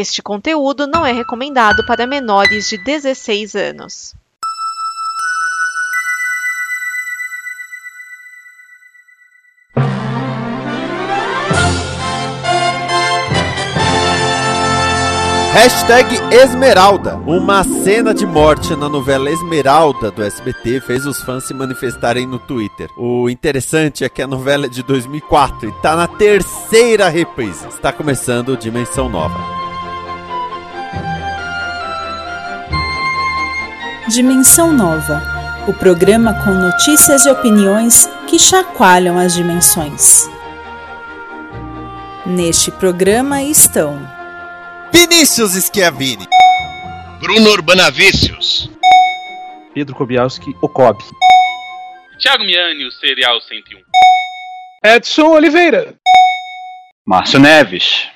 Este conteúdo não é recomendado para menores de 16 anos. Hashtag Esmeralda. Uma cena de morte na novela Esmeralda do SBT fez os fãs se manifestarem no Twitter. O interessante é que a novela é de 2004 e tá na terceira reprise. Está começando Dimensão Nova. Dimensão Nova. O programa com notícias e opiniões que chacoalham as dimensões. Neste programa estão Vinícius Schiavini. Bruno Urbanavícios. Pedro Kobialski, o Kobe. Thiago Miani, o Serial 101. Edson Oliveira. Márcio Neves.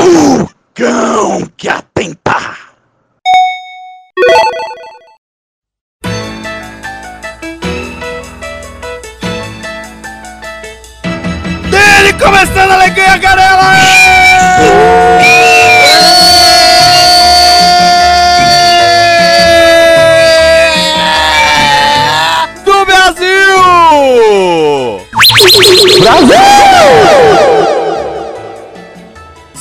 O cão que atenta. Dele começando a alegria, Garela! Do Brasil! Brasil!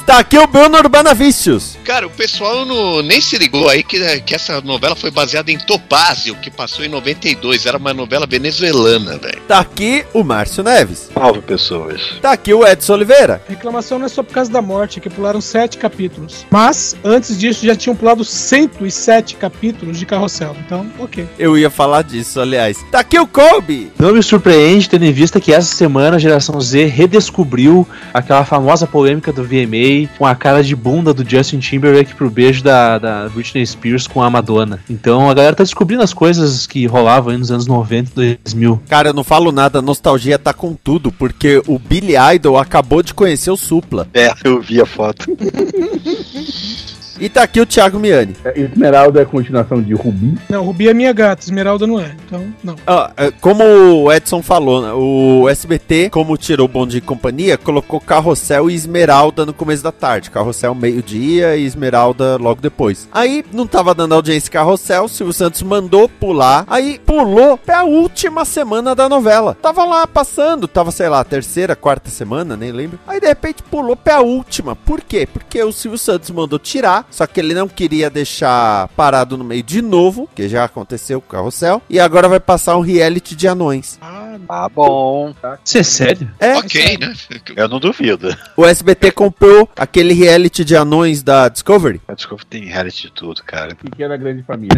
Está aqui o Bruno Urbana Vícios. Cara, o pessoal não, nem se ligou aí que, que essa novela foi baseada em Topázio, que passou em 92. Era uma novela venezuelana, velho. Está aqui o Márcio Neves. Salve, pessoas. Está aqui o Edson Oliveira. Reclamação não é só por causa da morte, é que pularam sete capítulos. Mas, antes disso, já tinham pulado 107 capítulos de carrossel. Então, ok. Eu ia falar disso, aliás. Está aqui o Kobe. Não me surpreende tendo em vista que essa semana a geração Z redescobriu aquela famosa polêmica do VMA com a cara de bunda do Justin Timberlake pro beijo da, da Britney Spears com a Madonna. Então a galera tá descobrindo as coisas que rolavam aí nos anos 90 e 2000. Cara, eu não falo nada, a nostalgia tá com tudo, porque o Billy Idol acabou de conhecer o Supla. É, eu vi a foto. E tá aqui o Thiago Miani. Esmeralda é a continuação de Rubi. Não, Rubi é minha gata, Esmeralda não é. Então, não. Ah, é, como o Edson falou, né, o SBT, como tirou o bonde de companhia, colocou Carrossel e Esmeralda no começo da tarde. Carrossel meio-dia e Esmeralda logo depois. Aí não tava dando audiência Carrossel, Silvio Santos mandou pular, aí pulou pra última semana da novela. Tava lá passando, tava, sei lá, terceira, quarta semana, nem lembro. Aí de repente pulou pra última. Por quê? Porque o Silvio Santos mandou tirar, só que ele não queria deixar parado no meio de novo, que já aconteceu com o Carrossel, e agora vai passar um reality de anões. Ah, bom. Isso é sério? É, ok, né? Eu não duvido. o SBT comprou aquele reality de anões da Discovery. A Discovery tem reality de tudo, cara. Pequena grande família.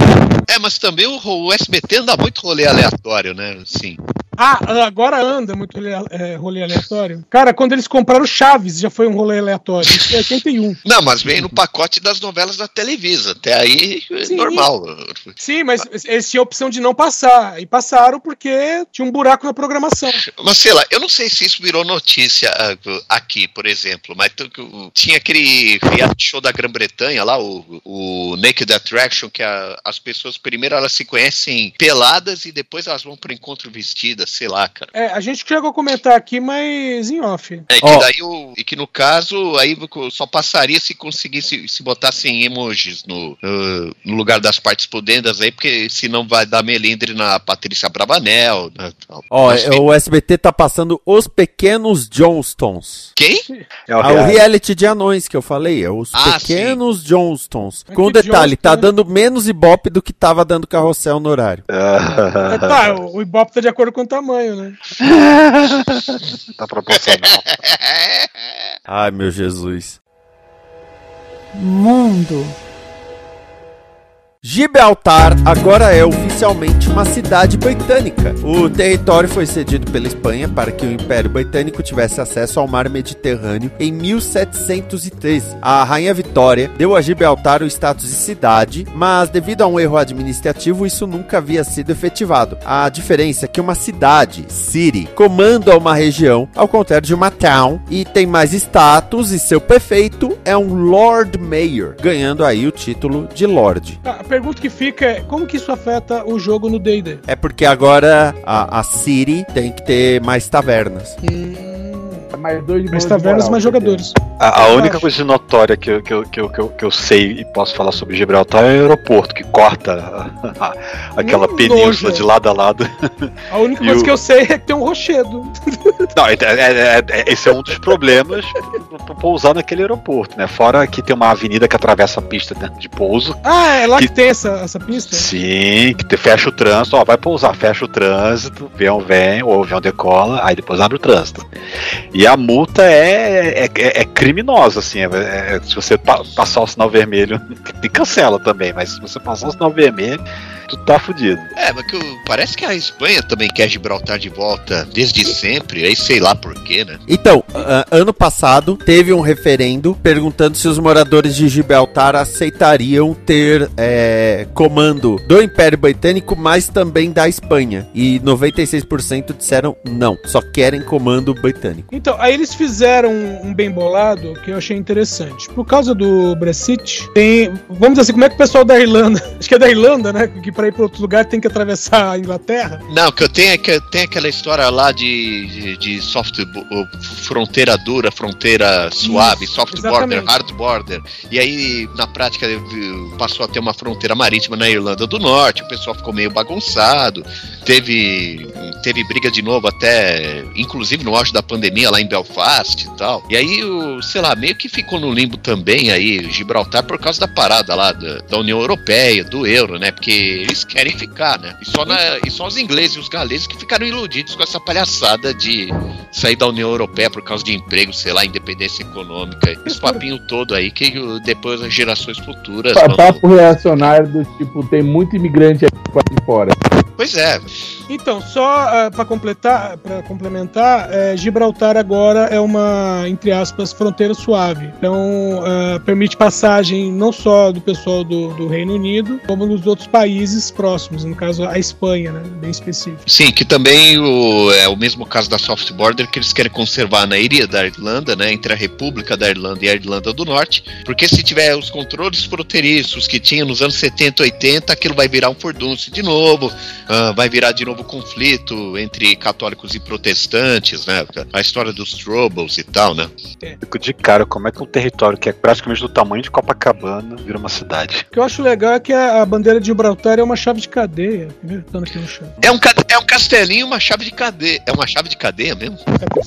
É, mas também o, o SBT anda muito rolê aleatório, né? Sim. Ah, agora anda muito rolê, é, rolê aleatório. Cara, quando eles compraram Chaves, já foi um rolê aleatório. Isso é 81. Não, mas vem no pacote das novelas da Televisa. Até aí, é Sim. normal. Sim, mas eles tinham a opção de não passar. E passaram porque tinha um buraco na programação. Mas sei lá, eu não sei se isso virou notícia ah, aqui, por exemplo, mas tinha aquele show da Grã-Bretanha lá, o, o Naked Attraction, que a- as pessoas primeiro elas se conhecem peladas e depois elas vão pro encontro vestidas, sei lá, cara. É, a gente chegou a comentar aqui, mas em off. É, que Ó. daí o, e que no caso aí só passaria se conseguisse se botassem emojis no, ah, no lugar das partes pudendas aí, porque senão vai dar melindre na Patrícia Brabanel. Né. Ó, é, o SBT tá passando Os Pequenos Johnstons. Quem? É o Ah, o reality. reality de anões que eu falei, é os Ah, Pequenos Johnstons. Mas Com que detalhe, tá Johnston, né? dando menos ibope do que tava dando carrossel no horário. É, tá, o, o Ibope tá de acordo com o tamanho, né? tá proporcional. Ai, meu Jesus. Mundo. Gibraltar agora é oficialmente uma cidade britânica. O território foi cedido pela Espanha para que o Império Britânico tivesse acesso ao mar Mediterrâneo em 1713. A Rainha Vitória deu a Gibraltar o status de cidade, mas devido a um erro administrativo, isso nunca havia sido efetivado. A diferença é que uma cidade, city, comanda uma região, ao contrário de uma town, e tem mais status, e seu prefeito é um Lord Mayor, ganhando aí o título de Lord. A pergunta que fica é como que isso afeta o jogo no D&D? É porque agora a, a City tem que ter mais tavernas. Hum, mais dois Mais tavernas, mais jogadores. A, a única acho. coisa notória que eu, que, eu, que, eu, que, eu, que eu sei e posso falar sobre Gibraltar é o aeroporto, que corta a- a- aquela Hum, península nojo. de lado a lado. A única E coisa o- que eu sei é que tem um rochedo. Não, é- é- é- é- esse é um dos problemas para pousar naquele aeroporto, né? Fora que tem uma avenida que atravessa a pista de pouso. Ah, é lá que, Que- tem essa, essa pista? Sim, que te, fecha o trânsito, ó, vai pousar, fecha o trânsito, o avião vem, o avião decola, aí depois abre o trânsito. E a multa é, é, é- é criminosa, assim, é- é- se você pa- passar o sinal vermelho, e cancela também, mas se você passar o sinal vermelho, tu tá fudido. É, mas que parece que a Espanha também quer Gibraltar de volta desde sempre, aí sei lá porquê, né? Então, ano passado teve um referendo perguntando se os moradores de Gibraltar aceitariam ter é, comando do Império Britânico, mas também da Espanha. E 96% disseram não, só querem comando britânico. Então, aí eles fizeram um, bem bolado que eu achei interessante. Por causa do Brexit, tem. Vamos dizer assim, como é que o pessoal da Irlanda. Acho que é da Irlanda, né? Que pra ir pra outro lugar tem que atravessar a Inglaterra. Não, que eu tenho é que tem aquela história lá de, de, de soft fronteira dura, fronteira suave, Isso, soft exatamente. border, hard border. E aí, na prática, passou a ter uma fronteira marítima na Irlanda do Norte, o pessoal ficou meio bagunçado. Teve, teve briga de novo até, inclusive no auge da pandemia lá em Belfast e tal. E aí, o, sei lá, meio que ficou no limbo também aí, Gibraltar, por causa da parada lá da, da União Europeia, do euro, né? Porque eles querem ficar, né? E só, na, e só os ingleses e os galeses que ficaram iludidos com essa palhaçada de sair da União Europeia por causa de emprego, sei lá, independência econômica. Esse papinho todo aí que depois as gerações futuras. Pa- vão- Papo reacionário do tipo, tem muito imigrante aqui fora. Pois é. Então, só uh, para completar, para complementar, é, Gibraltar agora é uma, entre aspas, fronteira suave. Então, uh, permite passagem não só do pessoal do, do Reino Unido, como dos outros países próximos, no caso a Espanha, né? Bem específico. Sim, que também o, é o mesmo caso da Soft Border que eles querem conservar na ilha da Irlanda, né, entre a República da Irlanda e a Irlanda do Norte, porque se tiver os controles fronteiriços que tinha nos anos 70, 80, aquilo vai virar um furdunço de novo, ah, vai virar de novo conflito entre católicos e protestantes, né, a história dos Troubles e tal, né. Fico de cara, como é que um território que é praticamente do tamanho de Copacabana vira uma cidade? O que eu acho legal é que a, bandeira de Gibraltar é uma chave de cadeia. Vendo? Aqui no chão. É um, ca- é um castelinho, uma chave de cadeia. É uma chave de cadeia mesmo?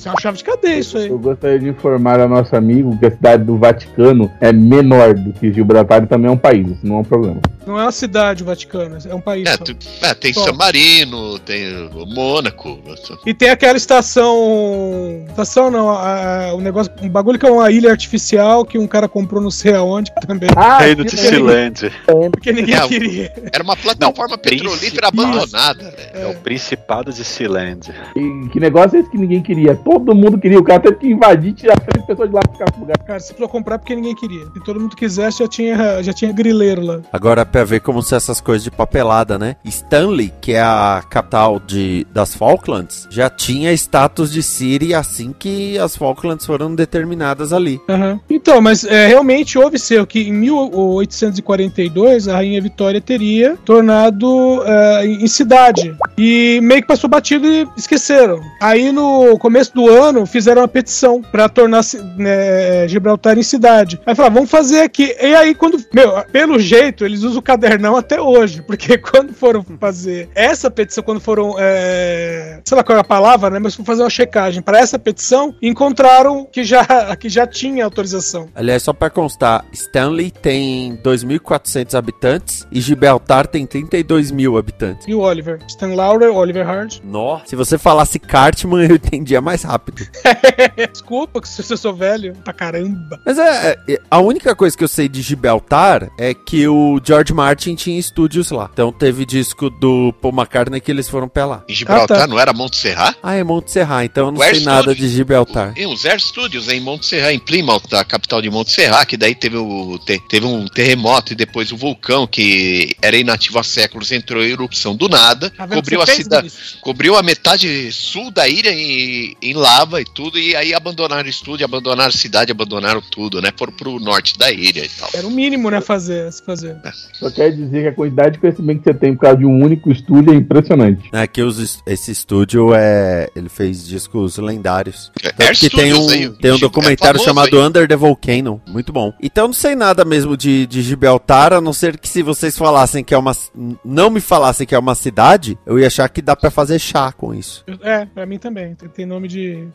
É uma chave de cadeia isso aí. Eu gostaria de informar ao nosso amigo que a cidade do Vaticano é menor do que Gibraltar e também é um país, isso não é um problema. Não é uma cidade o Vaticano, é um país. É, só. tu- é, tem Só. San Marino, tem o Mônaco. E tem aquela estação. Estação não, a- o negócio. Um bagulho que é uma ilha artificial que um cara comprou não sei aonde também. Ah, Reino de. Silêncio. Porque ninguém É, o- queria. Era uma plataforma petrolífera Príncipe. abandonada. né? É o Principado de Silêncio. E que negócio é esse que ninguém queria? Todo mundo queria, o cara teve que invadir, tirar três pessoas de lá e ficar no lugar. Cara, você precisou comprar porque ninguém queria. Se todo mundo quisesse, já tinha, já tinha grileiro lá. Agora, pra ver como são essas coisas de papelada, né? Stanley, que é a capital de, das Falklands, já tinha status de City assim que as Falklands foram determinadas ali. Aham. Então, mas é, realmente houve ser que em 1842 a Rainha Vitória teria tornado é, em cidade. E meio que passou batido e esqueceram. Aí no começo do ano fizeram uma petição pra tornar né, Gibraltar em cidade. Aí falaram, vamos fazer aqui. E aí quando, meu, pelo jeito eles usam o cadernão até hoje, porque quando foram fazer essa petição, quando foram, é, sei lá qual é a palavra, né, mas foram fazer uma checagem para essa petição, encontraram que já que já tinha autorização. Aliás, só pra constar, Stanley tem 2.400 habitantes e Gibraltar tem 32 mil habitantes. E o Oliver, Stan Lauder, Oliver Hard. Nossa. Se você falasse Cartman, eu entendia mais rápido. Desculpa que se eu sou velho pra caramba. Mas é, é, a única coisa que eu sei de Gibraltar é que o George Martin tinha estúdios lá. Então teve disco do Paul McCartney que eles foram pra lá. Em Gibraltar Ah, tá. não era Montserrat? Ah, é Monte Serra, então eu não O Air sei nada Studios. de Gibraltar. E os Air Studios em Montserrat, em Plymouth, a capital de Montserrat, que daí teve, o, te- teve um terremoto e depois o vulcão, que era inativo há séculos, entrou em erupção do nada, Tá vendo? cobriu a cidade, cobriu a metade sul da ilha em, em lava e tudo, e aí abandonaram o estúdio, abandonaram a cidade, abandonaram tudo, né? Foram pro norte da ilha e tal. Era o mínimo, né, fazer, se fazer. Só quer dizer que a quantidade de conhecimento que você tem por causa de um único estúdio estúdio é impressionante. É que os esse estúdio é. Ele fez discos lendários. É, Tanto que tem um, aí, tem um é documentário famoso chamado aí. Under the Volcano. Muito bom. Então eu não sei nada mesmo de, de Gibraltar, a não ser que se vocês falassem que é uma. Não me falassem que é uma cidade, eu ia achar que dá pra fazer chá com isso. É, pra mim também. Tem, tem nome de.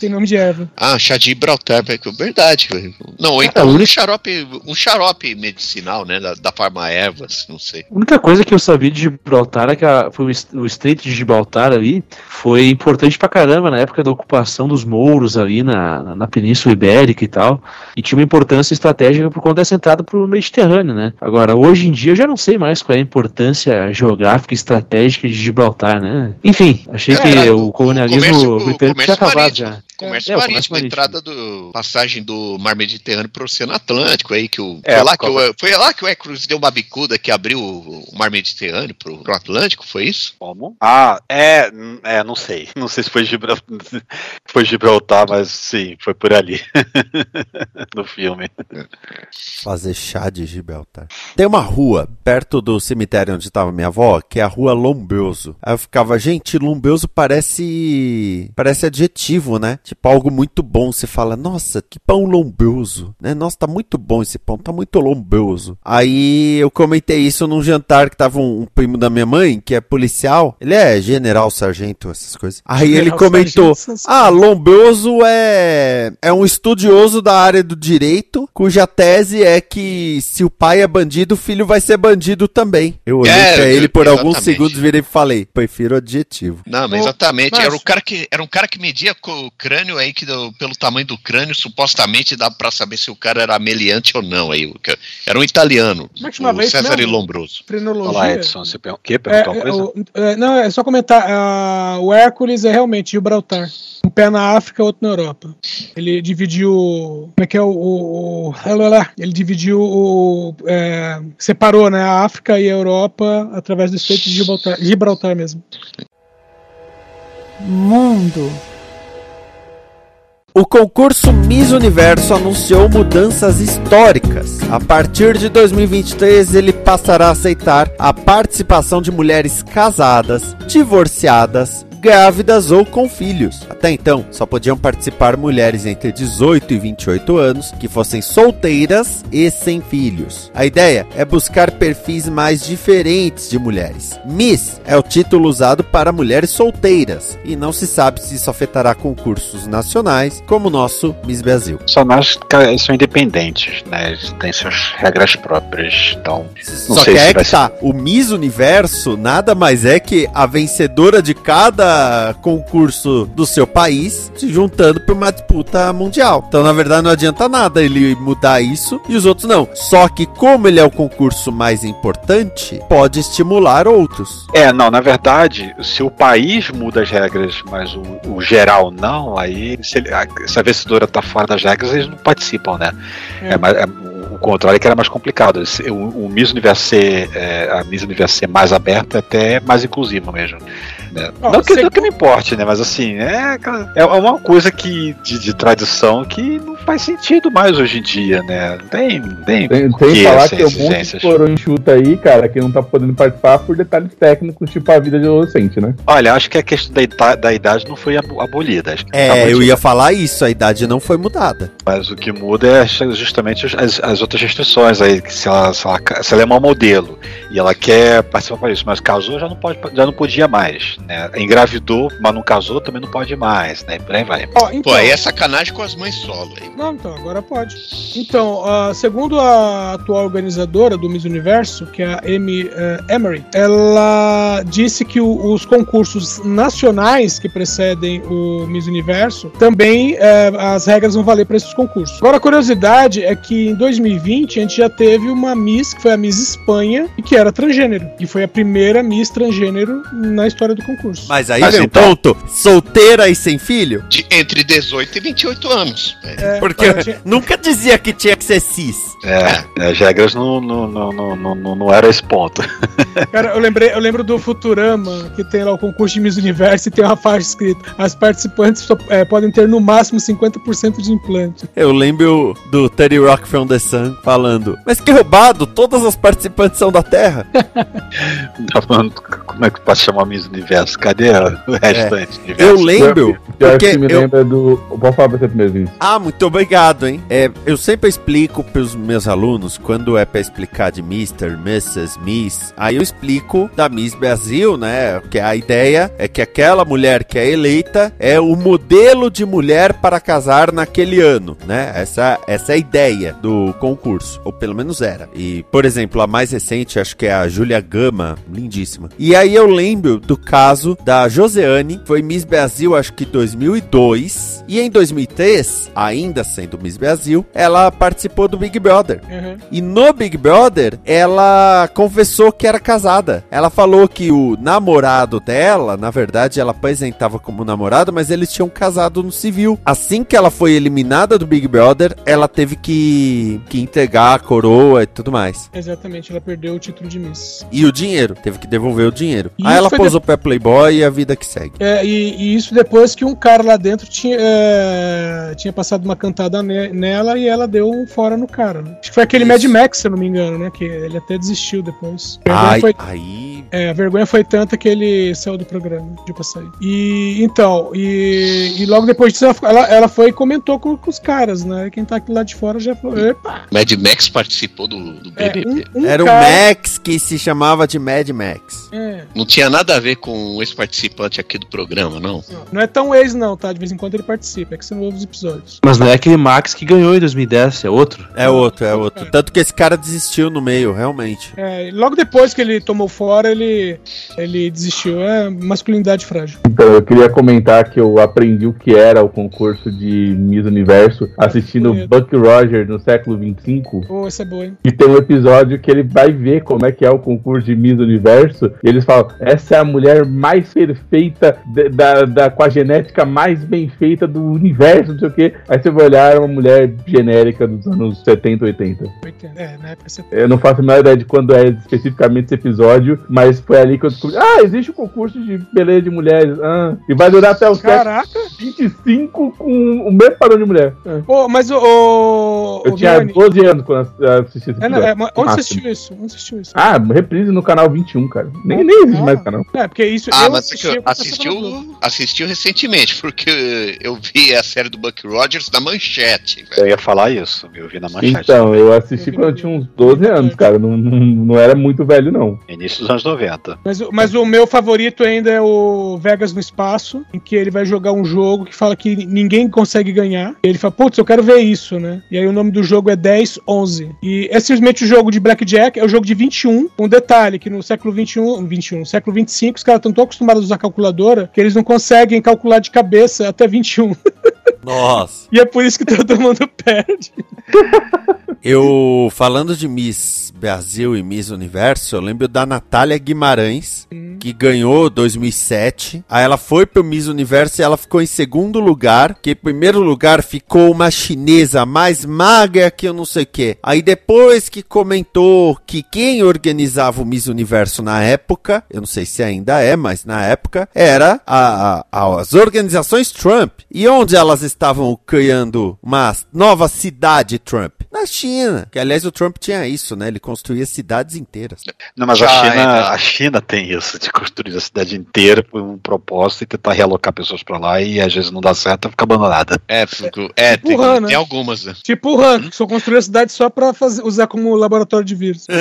Tem nome de erva. Ah, chá de Gibraltar, é que- verdade. Não, ou É, então o um xarope, um xarope medicinal, né? Da, da Farma Ervas, não sei. A única coisa que eu sabia de Gibraltar é que a- foi o, est- o Estreito de Gibraltar ali foi importante pra caramba na época da ocupação dos mouros ali na, na, Península Ibérica e tal. E tinha uma importância estratégica por conta dessa entrada pro Mediterrâneo, né? Agora, hoje em dia eu já não sei mais qual é a importância geográfica e estratégica de Gibraltar, né? Enfim, achei É, que era o o colonialismo o britânico tinha acabado marítimo. já. Comércio É, o marítimo, comércio marítimo. entrada do passagem do Mar Mediterrâneo pro Oceano Atlântico aí que o É, foi, lá que o foi lá que o Ecruz deu uma bicuda que abriu o, o Mar Mediterrâneo pro, pro Atlântico, foi isso? Como? Ah, é, é, não sei. Não sei se foi Gibraltar, foi Gibraltar, mas sim, foi por ali. no filme. Fazer chá de Gibraltar. Tem uma rua perto do cemitério onde estava minha avó, que é a rua Lombeuso. Aí eu ficava, gente, Lombeuso parece. parece adjetivo, né? Tipo algo muito bom. Você fala, nossa, que pão lombeuso, né? Nossa, tá muito bom esse pão, tá muito lombeuso. Aí eu comentei isso num jantar que tava um, um primo da minha mãe, que é policial. Ele é general, sargento, essas coisas. Aí ele General, comentou: sargento, Ah, Lombeuso é, é um estudioso da área do direito, cuja tese é que se o pai é bandido, o filho vai ser bandido também. Eu olhei É, pra ele por alguns segundos, virei e falei: prefiro adjetivo. Não, mas exatamente. Era um cara que era um cara que media co- o crânio aí que pelo tamanho do crânio supostamente dá pra saber se o cara era ameliante ou não aí. Era um italiano. É que chamava o César? Lombroso. Frenologia. Olá, Edson. Você per- o quê? É, Perguntou uma é, coisa? o- é, não, é só comentar. ah, o Hércules é realmente Gibraltar. Um pé na África, outro na Europa. Ele dividiu. Como é que é o. o, o- ele dividiu o. é, separou né, a África e a Europa através do Estreito de Gibraltar, Gibraltar mesmo. Mundo. O concurso Miss Universo anunciou mudanças históricas. A partir de 2023, ele passará a aceitar a participação de mulheres casadas, divorciadas, grávidas ou com filhos. Até então, só podiam participar mulheres entre 18 e 28 anos que fossem solteiras e sem filhos. A ideia é buscar perfis mais diferentes de mulheres. Miss é o título usado para mulheres solteiras e não se sabe se isso afetará concursos nacionais como o nosso Miss Brasil. Só nós são independentes, né? Eles têm suas regras próprias. Então, não Só sei que se é que tá, o Miss Universo nada mais é que a vencedora de cada concurso do seu país se juntando para uma disputa mundial. Então, na verdade, não adianta nada ele mudar isso e os outros não. Só que como ele é o concurso mais importante, pode estimular outros. É, não, na verdade, se o país muda as regras, mas o, o geral não, aí se, ele- a- se a vencedora tá fora das regras, eles não participam, né? É. É. mais- é- o contrário é que era mais complicado. O, o Miss Universo ser, é, a Miss Universo ser mais aberta é até mais inclusiva mesmo. né? Ó, não, que, não que me importe, né? Mas assim, é, é uma coisa que, de, de tradição que não faz sentido mais hoje em dia, né? Tem, tem, Tem, tem que falar que tem um monte de coroa enxuta aí, cara, que não tá podendo participar por detalhes técnicos, tipo a vida de adolescente, né? Olha, acho que a questão da, ida- da idade não foi abo- abolida. Acho que tá É, eu ia falar isso, a idade não foi mudada. Mas o que muda é justamente as, as outras restrições aí, que se ela, se, ela, se ela é uma modelo e ela quer participar para isso, mas casou já não pode, já não podia mais, né? Engravidou, mas não casou, também não pode mais, né? Por aí vai. Ó, então, Pô, aí é sacanagem com as mães solo aí. Não, então, agora pode. Então, ah, segundo a atual organizadora do Miss Universo, que é a Amy eh, Emery, ela disse que o- os concursos nacionais que precedem o Miss Universo também eh, as regras vão valer para esses concursos. Agora, a curiosidade é que em 2020 a gente já teve uma Miss, que foi a Miss Espanha, e que era transgênero. E foi a primeira Miss transgênero na história do concurso. Mas aí Mas então- ponto, solteira e sem filho? De, entre 18 e 28 anos. É. É. Porque nunca dizia que tinha que ser cis. É, as regras não, não, não, não, não, não, não era esse ponto. Cara, eu lembrei, eu lembro do Futurama, que tem lá o concurso de Miss Universo e tem uma faixa escrita: as participantes só, é, podem ter no máximo 50% de implante. Eu lembro do Teddy Rock from the Sun falando, mas que roubado, todas as participantes são da Terra. Tá falando, Como é que pode chamar Miss Universo? Cadê o restante? universo? Eu lembro, porque que me eu... lembra do. Pode falar pra você primeiro, Vinícius. Ah, muito obrigado, hein? É, eu sempre explico pros meus alunos, quando é pra explicar de Mr., Mrs., Miss, aí eu explico da Miss Brasil, né? Que a ideia é que aquela mulher que é eleita é o modelo de mulher para casar naquele ano, né? Essa, essa é a ideia do concurso, ou pelo menos era. E, por exemplo, a mais recente, acho que é a Julia Gama, lindíssima. E aí eu lembro do caso da Joseane, foi Miss Brasil, acho que 2002, e em 2003, ainda sendo Miss Brasil, ela participou do Big Brother. Uhum. E no Big Brother, ela confessou que era casada. Ela falou que o namorado dela, na verdade, ela apresentava como namorado, mas eles tinham casado no civil. Assim que ela foi eliminada do Big Brother, ela teve que, que entregar a coroa e tudo mais. Exatamente, ela perdeu o título de Miss. E o dinheiro, teve que devolver o dinheiro. E Aí ela posou pra Playboy e a vida que segue. É, e, e isso depois que um cara lá dentro tinha, é, tinha passado uma cantada ne- nela e ela deu um fora no cara. né? Acho que foi aquele Mad Max, se eu não me engano, né? Que ele até desistiu depois. Ai, foi- aí. É, a vergonha foi tanta que ele saiu do programa, de sair. E então, e, e logo depois disso ela, ela, foi e comentou com, com os caras, né? Quem tá aqui lá de fora já falou: epa, Mad Max participou do, do é, BBB. um, um Era o cara, Max que se chamava de Mad Max. é, Não tinha nada a ver com esse participante aqui do programa, não. não, não é tão ex, não, tá? De vez em quando ele participa, é que são novos episódios. Mas não é aquele Max que ganhou em 2010, é outro. É outro, é outro. Tanto que esse cara desistiu no meio, realmente. É, e logo depois que ele tomou fora, ele, ele desistiu. É masculinidade frágil. Então, eu queria comentar que eu aprendi o que era o concurso de Miss Universo assistindo Bonito. Buck Rogers no século 25. Pô, essa é boa, hein? E tem um episódio que ele vai ver como é que é o concurso de Miss Universo. E eles falam: essa é a mulher mais perfeita, de- da, da, com a genética mais bem feita do universo, não sei o quê. Aí você vai olhar é uma mulher genérica dos anos 70, 80. 80. É, na época você. Eu não faço a menor ideia de quando é especificamente esse episódio, mas foi ali que eu descobri. Ah, existe um concurso de beleza de mulheres. Ah, e vai durar até o século Caraca! 25 com o mesmo padrão de mulher. Ah. Ô, mas o. o, Eu tinha Vianney- 12 anos quando eu assisti esse É, não, é, mas onde você Máximo. assistiu isso? Onde você assistiu isso? Ah, reprise no canal 21, cara. Nem, nem existe Ah. mais canal. É, porque isso Ah, eu mas é eu Globo. assistiu, assistiu recentemente, porque eu vi a série do Buck Rogers na manchete. velho. Eu ia falar isso, eu vi na manchete. Então, eu assisti quando eu tinha uns 12 anos, cara. Não, não, não era muito velho, não. Início dos anos 90. Mas, o- mas o meu favorito ainda é o Vegas no Espaço, em que ele vai jogar um jogo que fala que ninguém consegue ganhar. E ele fala, putz, eu quero ver isso, né? E aí o nome do jogo é 10, 11. E é simplesmente o jogo de Blackjack, é o jogo de 21. Um detalhe, que no século 21, 21 século 25, os caras estão tão acostumados a usar calculadora que eles não conseguem calcular de cabeça até 21. Nossa. e é por isso que todo mundo perde. Eu, falando de Miss Brasil e Miss Universo, eu lembro da Natália Guimarães, que ganhou 2007. Aí ela foi pro Miss Universo e ela ficou em segundo lugar, que em primeiro lugar ficou uma chinesa mais magra que eu não sei o que. Aí depois que comentou que quem organizava o Miss Universo na época, eu não sei se ainda é, mas na época, era a- a- as organizações Trump. E onde elas estavam criando uma nova cidade Trump? Na China. Que aliás o Trump tinha isso, né? Ele construía cidades inteiras. Não, mas a é, China, né? a China tem isso, de construir a cidade inteira por um propósito e tentar realocar pessoas pra lá e às vezes não dá certo, fica abandonada. É, fico- é tem, Empurrando, tem né? algumas. né? Tipo o Han, que só construiu a cidade só pra fazer- usar como laboratório de vírus.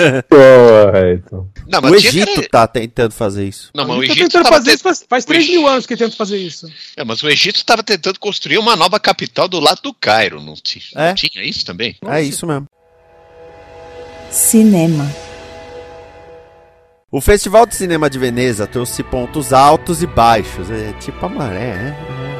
Então. Não, mas O Egito era- tá tentando fazer isso. Não, mas o Ele tá Egito tentando fazer isso faz, faz o 3 Egito- mil anos que ele tenta fazer isso. É, mas o Egito estava tentando construir uma nova capital do lado do Cairo, não tinha, É? não tinha isso também? É isso mesmo. Cinema. O Festival de Cinema de Veneza trouxe pontos altos e baixos. É tipo a maré, né?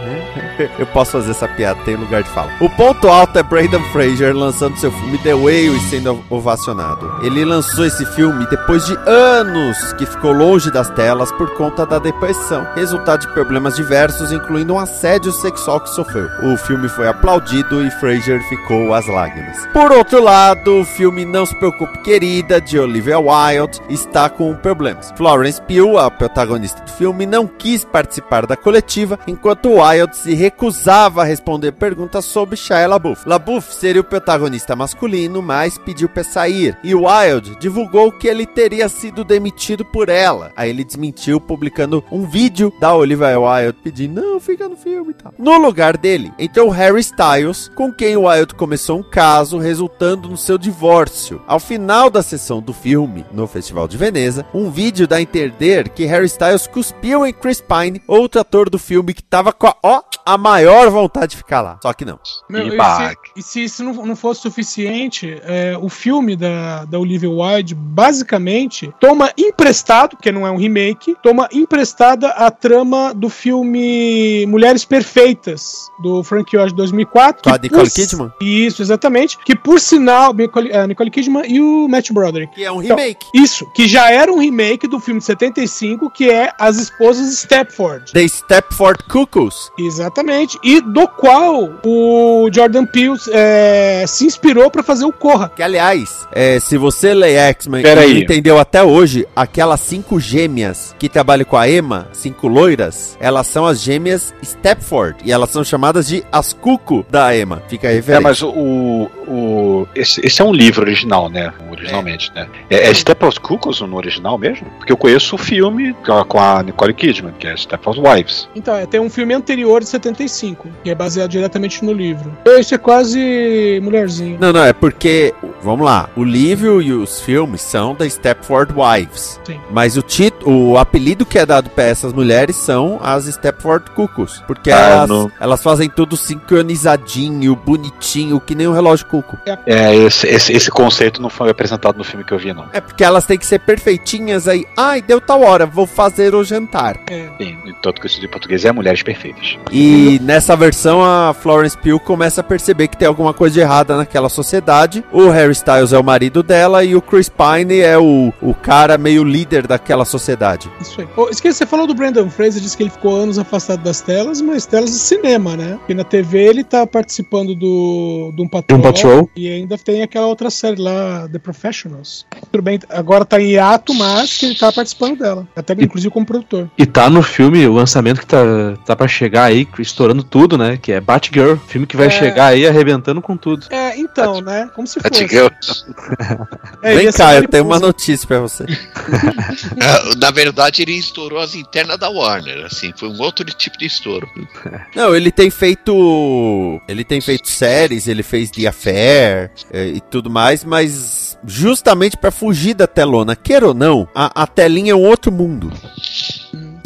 Eu posso fazer essa piada, tem lugar de fala. O ponto alto é Brandon Fraser lançando seu filme The Whale e sendo ovacionado. Ele lançou esse filme depois de anos que ficou longe das telas por conta da depressão, resultado de problemas diversos, incluindo um assédio sexual que sofreu. O filme foi aplaudido e Fraser ficou às lágrimas. Por outro lado, o filme Não Se Preocupe Querida, de Olivia Wilde, está com problemas. Florence Pugh, a protagonista do filme, não quis participar da coletiva, enquanto Wilde se recusava responder perguntas sobre Shia LaBeouf. LaBeouf seria o protagonista masculino, mas pediu para sair, e Wilde divulgou que ele teria sido demitido por ela. Aí ele desmentiu publicando um vídeo da Olivia Wilde pedindo, não, fica no filme e tal. No lugar dele, entrou Harry Styles, com quem Wilde começou um caso, resultando no seu divórcio. Ao final da sessão do filme, no Festival de Veneza, um vídeo dá a entender que Harry Styles cuspiu em Chris Pine, outro ator do filme que tava com a, ó, a maior vontade de ficar lá. Só que não. Meu, e, se, e se isso não, não fosse suficiente, é, o filme da, da Olivia Wilde basicamente toma emprestado, porque não é um remake, toma emprestada a trama do filme Mulheres Perfeitas, do Frank Oz de 2004. Com a Nicole Kidman? Isso, exatamente. Que por sinal, Nicole, a Nicole Kidman e o Matt Broderick. Que é um Então, remake. Isso, que já era um remake do filme de 75, que é As Esposas Stepford. The Stepford Cuckoos. Exatamente. E do qual o Jordan Peele é, se inspirou pra fazer o Corra. Que, aliás, é, se você lê X-Men e aí. entendeu até hoje, aquelas cinco gêmeas que trabalham com a Emma, cinco loiras, elas são as gêmeas Stepford. E elas são chamadas de as Cuco da Emma. Fica a É, referência. mas o. o, esse, esse é um livro original, né? Originalmente, né? É, é Stepford's Cuckoos no original mesmo? Porque eu conheço o filme com a- Nicole Kidman, que é Stepford's Wives. Então, é, tem um filme anterior de 75, que é baseado diretamente no livro. Isso é quase mulherzinho. Não, não, é porque, vamos lá, o livro e os filmes são da Stepford Wives. Sim. Mas o título, o apelido que é dado pra essas mulheres são as Stepford Cuckoos. Porque Ah, elas, elas fazem tudo sincronizadinho, bonitinho, que nem um relógio cuco. É, esse, esse, esse conceito não foi apresentado no filme que eu vi, não. É porque elas têm que ser perfeitinhas aí. Ai, deu tal hora, vou fazer o jantar. É. Sim, tanto que isso de português é Mulheres Perfeitas. E nessa versão a Florence Pugh começa a perceber que tem alguma coisa de errada naquela sociedade. O Harry Styles é o marido dela e o Chris Pine é o, o cara meio líder daquela sociedade. Isso aí. Oh, esqueci, você falou do Brandon Fraser, disse que ele ficou anos afastado das telas, mas telas de cinema, né? Porque na TV ele tá participando do, do um Patrol, Doom Patrol. e ainda tem aquela outra série lá, The Professionals. Tudo bem, agora tá em hiato, mas que ele tá participando dela. Até inclusive como produtor. E tá no filme, o lançamento que tá, tá pra chegar aí, estourando tudo, né? Que é Batgirl. Filme que vai É. chegar aí arrebentando com tudo. É, então, né? Como se fosse. Batgirl. É, Vem cá, eu tenho uma notícia pra você. Ah, Na verdade, ele estourou as internas da Warner, assim, foi um outro tipo de estouro. Não, ele tem feito. Ele tem feito séries, ele fez The Affair eh, e tudo mais, mas justamente pra fugir da telona, queira ou não, a, a telinha é um outro mundo.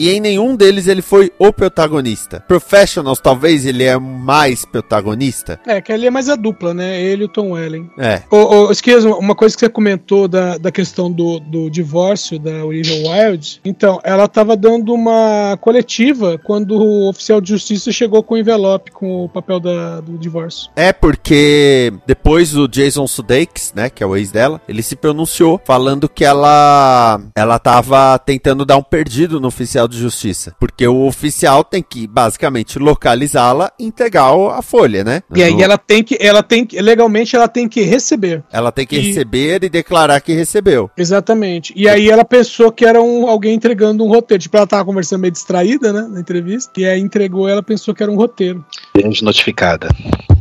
E em nenhum deles ele foi o protagonista. Professionals, talvez ele é mais protagonista. É, que ali é mais a dupla, né? Ele e o Tom Welling. É. Ô, ô, esqueça, uma coisa que você comentou da, da questão do, do divórcio da Olivia Wilde. Então, ela tava dando uma coletiva quando o oficial de justiça chegou com o envelope com o papel da, do divórcio. É porque depois o Jason Sudeikis, né, que é o ex dela, ele se pronunciou falando que ela ela tava tentando dar um perdido no oficial de justiça, porque o oficial tem que basicamente localizá-la e entregar a folha, né? E aí ela tem que, ela tem que, legalmente ela tem que receber. ela tem que e- receber e declarar que recebeu. Exatamente. E aí ela pensou que era um, alguém entregando um roteiro. Tipo, ela tava conversando meio distraída, né, na entrevista. E aí entregou, ela pensou que era um roteiro. Desnotificada.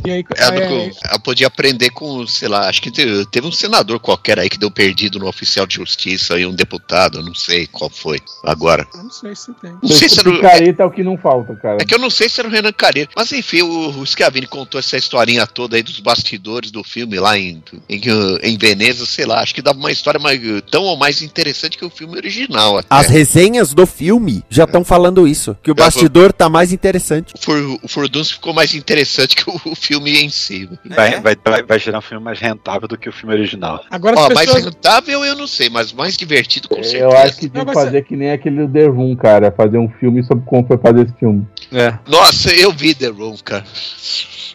E aí, Ela, aí- não- ela podia aprender com, sei lá, acho que teve, teve um senador qualquer aí que deu perdido no oficial de justiça e um deputado, não sei qual foi agora. eu não sei se tem. Não sei se era o- Picareta é o que não falta, cara. É que eu não sei se era o Renan Careiro. Mas enfim, o, o Schiavini contou essa historinha toda aí dos bastidores do filme lá em, em, em Veneza, sei lá. Acho que dava uma história mais, tão ou mais interessante que o filme original. Até. As resenhas do filme já estão falando isso, que o Já bastidor tá mais interessante. O, For, o Fordunce ficou mais interessante que o, o filme em si. Vai, vai, vai, vai gerar um filme mais rentável do que o filme original. Agora Ó, as mais pessoas. rentável eu não sei, mas mais divertido com certeza. Eu acho que Não, que fazer que nem aquele The Room, cara. Fazer um filme sobre como foi fazer esse filme. É. Nossa, eu vi The Room, cara.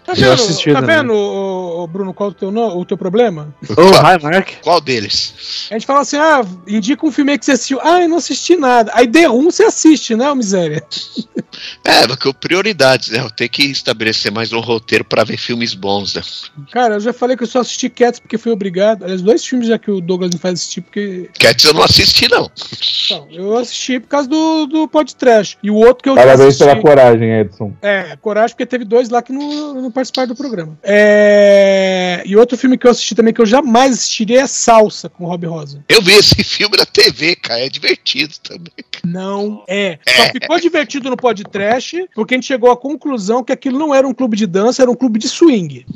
Tá vendo, assisti tá vendo ô, Bruno, qual o teu, no- o teu problema? Oh, hi, Mark. Qual deles? A gente fala assim, ah, indica um filme aí que você assistiu. Ah, eu não assisti nada. Aí The Room você assiste, né, ô miséria? É, porque prioridades, né? Eu tenho que estabelecer mais um roteiro pra ver filmes bons, né? Cara, eu já falei que eu só assisti Cats porque fui obrigado. Aliás, dois filmes já que o Douglas me faz assistir, porque. Cats eu não assisti, não. Não, eu assisti por causa do, do podcast. E o outro que eu já Parabéns assisti. pela coragem, Edson. É, coragem, porque teve dois lá que não, não participaram do programa. É... E outro filme que eu assisti também, que eu jamais assistiria, é Salsa, com o Rob Rosa. Eu vi esse filme na TV, cara. É divertido também. Não é. Só ficou divertido no podcast, porque a gente chegou à conclusão que aquilo não era um clube de dança, era um clube de swing.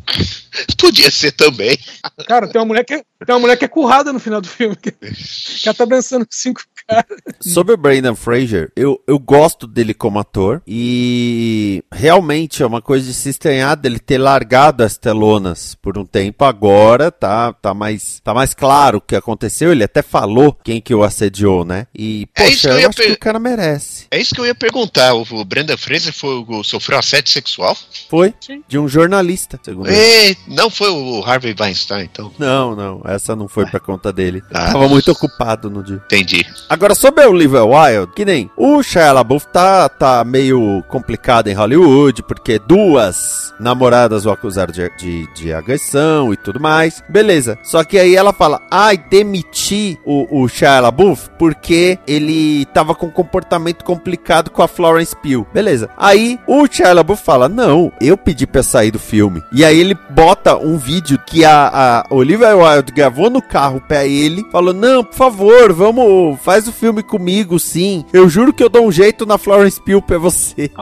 Podia ser também. Cara, tem uma mulher que é, tem uma mulher que é currada no final do filme. Que, que ela tá dançando com cinco caras. Sobre o Brandon Fraser, eu, eu gosto dele como ator e realmente é uma coisa de se estranhar dele ter largado as telonas por um tempo. Agora tá, tá, mais, tá mais claro o que aconteceu. Ele até falou quem que o assediou, né? E, É isso poxa, que eu eu, ia acho per- que o cara merece. É isso que eu ia perguntar. O Brendan Fraser foi, o- sofreu assédio sexual? Foi Sim. de um jornalista, segundo ele. É, não foi o Harvey Weinstein, então. Não, não, essa não foi pra conta dele. Ah. Tava muito ocupado no dia. Entendi. Agora, sobre o Olivia Wilde, que nem o Shia LaBeouf tá, tá meio complicado em Hollywood, porque duas namoradas o acusaram de, de, de agressão e tudo mais. Beleza. Só que aí ela fala, ai, demiti o, o Shia LaBeouf porque ele tava com um comportamento complicado com a Florence Pugh. Beleza. Aí o Shia LaBeouf fala, não, eu pedi pra sair do filme. E aí ele bota um vídeo que a, a Olivia Wilde gravou no carro pra ele, falou, não, por favor, vamos, faz o filme comigo, sim. Eu juro que eu dou um jeito na Florence Pugh pra você.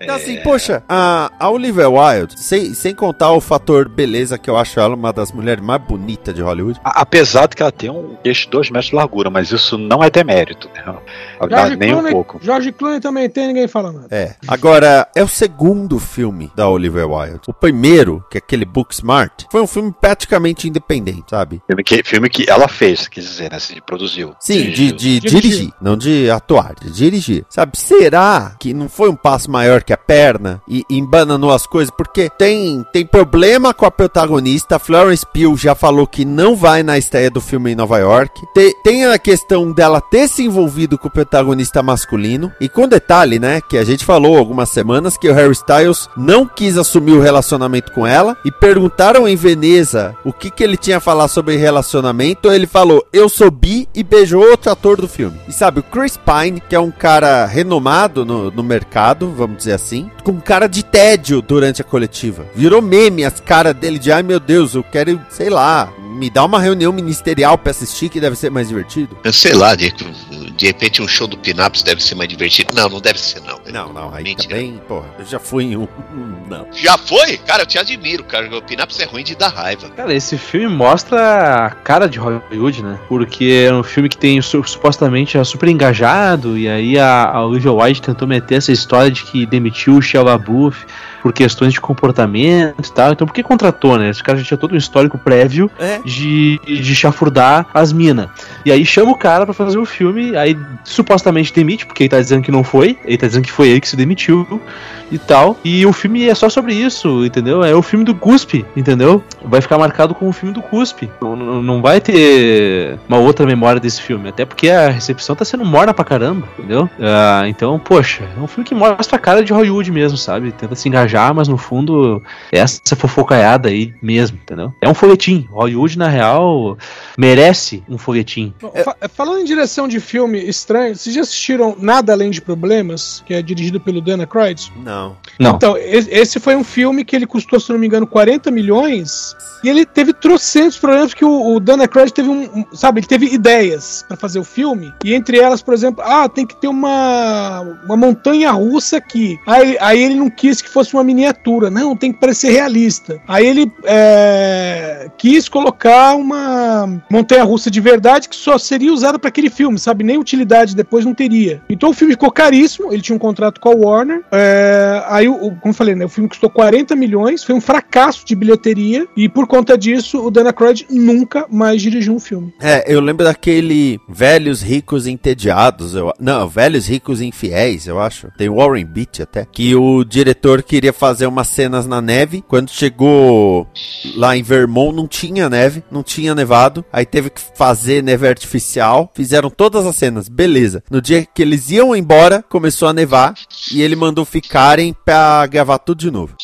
Então, assim, poxa, a, a Olivia Wilde, sem, sem contar o fator beleza, que eu acho ela uma das mulheres mais bonitas de Hollywood. A- Apesar de que ela tem um queixo de 2 metros de largura, mas isso não é demérito. Né? Não, George nem um Clooney, pouco. George Clooney também tem, ninguém fala nada. É. Agora, é o segundo filme da Olivia Wilde. O primeiro, que é aquele Booksmart, foi um filme praticamente independente, sabe? Filme que, filme que ela fez, quer dizer, né? Assim, produziu. Sim, de, de Dirigir. dirigir, não de atuar, de dirigir. Sabe, será que não foi um passo maior que a perna e, e embananou as coisas? Porque tem, tem problema com a protagonista, Florence Pugh já falou que não vai na estreia do filme em Nova York. Te- tem a questão dela ter se envolvido com o protagonista masculino. E com detalhe, né, que a gente falou algumas semanas que o Harry Styles não quis assumir o relacionamento com ela e perguntaram em Veneza o que, que ele tinha a falar sobre relacionamento. Ele falou: Eu sou bi e beijou outro ator do filme. E sabe, o Chris Pine, que é um cara renomado no, no mercado, vamos dizer assim, com cara de tédio durante coletiva. Virou meme as caras dele de ai meu Deus, eu quero, sei lá, me dá uma reunião ministerial pra assistir que deve ser mais divertido. Eu sei lá, de, de repente um show do Pinaps deve ser mais divertido. Não, não deve ser, não. Não, não, aí Mentira. também, porra, eu já fui em um. Não. Já foi? Cara, eu te admiro, cara. O Pinaps é ruim de dar raiva. Cara, esse filme mostra a cara de Hollywood, né? Porque é um filme que tem su- supostamente é super engajado, e aí a, a Olivia Wilde tentou meter essa história de que demitiu o Shia LaBeouf por questões de comportamento e tal. Então por que contratou, né? Esse cara já tinha todo um histórico prévio É. de, de chafurdar as minas. E aí chama o cara pra fazer o filme, aí supostamente demite, porque ele tá dizendo que não foi, ele tá dizendo que foi ele que se demitiu e tal. E o filme é só sobre isso, entendeu? É o filme do Cuspe, entendeu? Vai ficar marcado como o filme do Cuspe. Não, não, vai ter uma outra memória desse filme, até porque a recepção tá sendo morna pra caramba, entendeu? Ah, então, poxa, é um filme que mostra a cara de Hollywood mesmo, sabe? Tenta se engajar, mas no fundo é essa fofocaiada aí mesmo, entendeu? É um folhetim. Hollywood, na real, merece um folhetim. Bom, fa- falando em direção de filme estranho, vocês já assistiram Nada Além de Problemas, que é dirigido pelo Dana Aykroyd? Não. Não. Então, e- esse foi um filme que ele custou, se não me engano, 40 milhões. E ele teve trocentos problemas, porque o, o Dan Aykroyd teve um, Sabe, ele teve ideias pra fazer o filme. E entre elas, por exemplo, ah, tem que ter uma, uma montanha russa aqui. Aí, aí ele não quis que fosse uma miniatura. Não, tem que parecer realista. Aí ele é, quis colocar uma montanha russa de verdade que só seria usada pra aquele filme, sabe? Nem utilidade depois não teria. Então o filme ficou caríssimo. Ele tinha um contrato com a Warner. é, aí, o, como falei, né, o filme custou 40 milhões, foi um fracasso de bilheteria, e por conta disso, o Dan Aykroyd nunca mais dirigiu um filme. É, eu lembro daquele Velhos Ricos Entediados, eu, não, Velhos Ricos Infiéis, eu acho. Tem Warren Beach até. Que o diretor queria fazer umas cenas na neve. Quando chegou lá em Vermont, não tinha neve, não tinha nevado. Aí teve que fazer neve artificial. Fizeram todas as cenas, beleza. No dia que eles iam embora, começou a nevar. E ele mandou pra gravar tudo de novo.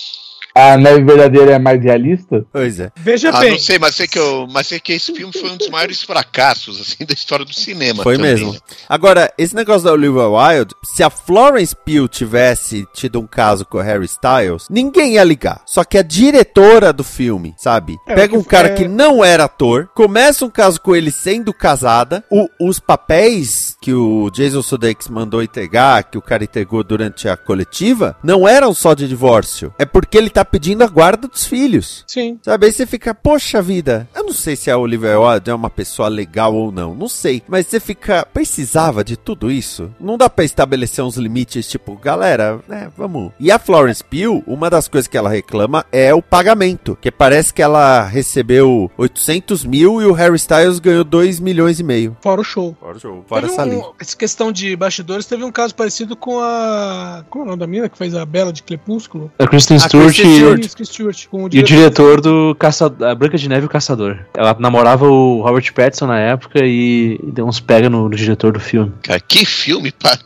A neve verdadeira é mais realista? Pois é. Veja Ah, bem, não sei, mas sei que eu, mas sei que esse filme foi um dos maiores fracassos assim da história do cinema. Foi também, mesmo. Agora, esse negócio da Olivia Wilde, se a Florence Pugh tivesse tido um caso com o Harry Styles, ninguém ia ligar. Só que a diretora do filme, sabe? É, Pega um cara é- que não era ator, começa um caso com ele sendo casada, o- os papéis que o Jason Sudeikis mandou entregar, que o cara entregou durante a coletiva, não eram só de divórcio. É porque ele tá pedindo a guarda dos filhos. sim. Sabe, aí você fica, poxa vida, eu não sei se a Olivia Wilde é uma pessoa legal ou não, não sei. Mas você fica, precisava de tudo isso? Não dá pra estabelecer uns limites, tipo, galera, né, vamos. E a Florence Pugh, uma das coisas que ela reclama é o pagamento, que parece que ela recebeu 800 mil e o Harry Styles ganhou 2 milhões e meio. Fora o show. Fora o jogo, fora Teve essa um- linha. essa questão de bastidores, teve um caso parecido com a. Como é o nome da mina que fez a Bela de Crepúsculo? A Kristen A Stewart Kristen e, Stewart. Chris Stewart, com o e o diretor do Caçador, a Branca de Neve e o Caçador. Ela namorava o Robert Pattinson na época e deu uns pega no, no diretor do filme. Cara, que filme pra.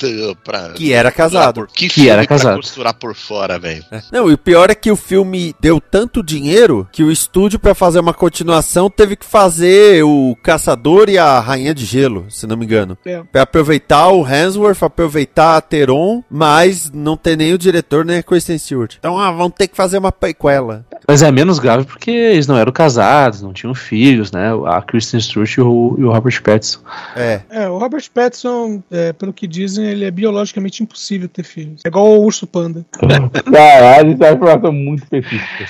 pra Que era casado. Por, que, Que filme era pra casado. costurar por fora, velho. Não, e o pior é que o filme deu tanto dinheiro que o estúdio, pra fazer uma continuação, teve que fazer o Caçador e a Rainha de Gelo, se não me engano. É. Pra aproveitar o Hemsworth, aproveitar a Teron, mas não ter nem o diretor nem a Kristen Stewart. Então, ah, vão ter que fazer uma prequela. Mas é menos grave porque eles não eram casados, não tinham filhos, né? A Kristen Stewart e o, e o Robert Pattinson. É. É, o Robert Pattinson, é, pelo que dizem, ele é biologicamente impossível ter filhos. É igual o urso panda. Caralho, isso é uma informação muito específica.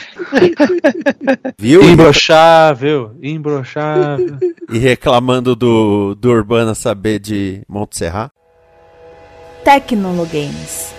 Viu? Imbrochável, imbrochável. E reclamando do, do Urbana saber de Montserrat. Tecnologames.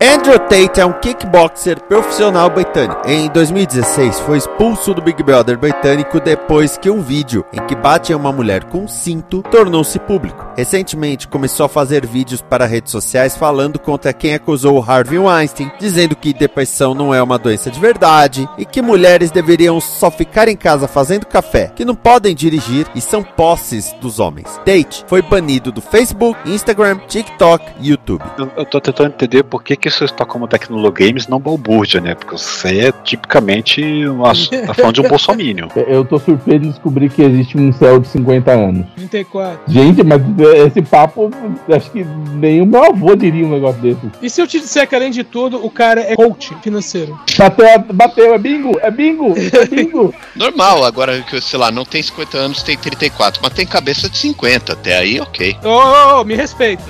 Andrew Tate é um kickboxer profissional britânico. Em 2016, foi expulso do Big Brother britânico depois que um vídeo em que bate uma mulher com cinto tornou-se público. Recentemente, começou a fazer vídeos para redes sociais falando contra quem acusou Harvey Weinstein, dizendo que depressão não é uma doença de verdade e que mulheres deveriam só ficar em casa fazendo café, que não podem dirigir e são posses dos homens. Tate foi banido do Facebook, Instagram, TikTok e YouTube. Eu, eu tô tentando entender por que, que isso está como Tecnologames não balbúrdia, né? Porque isso aí é tipicamente uma, tá falando de um bolsomínio. Eu tô surpreso de descobrir que existe um céu de 50 anos. 34. Gente, mas esse papo, acho que nem o meu avô diria um negócio desse. E se eu te disser que, além de tudo, o cara é coach financeiro? Bateu, bateu, é bingo, é bingo, é bingo. Normal, agora que, sei lá, não tem 50 anos, tem 34, mas tem cabeça de 50. Até aí, ok. Ô, ô, ô, me respeita.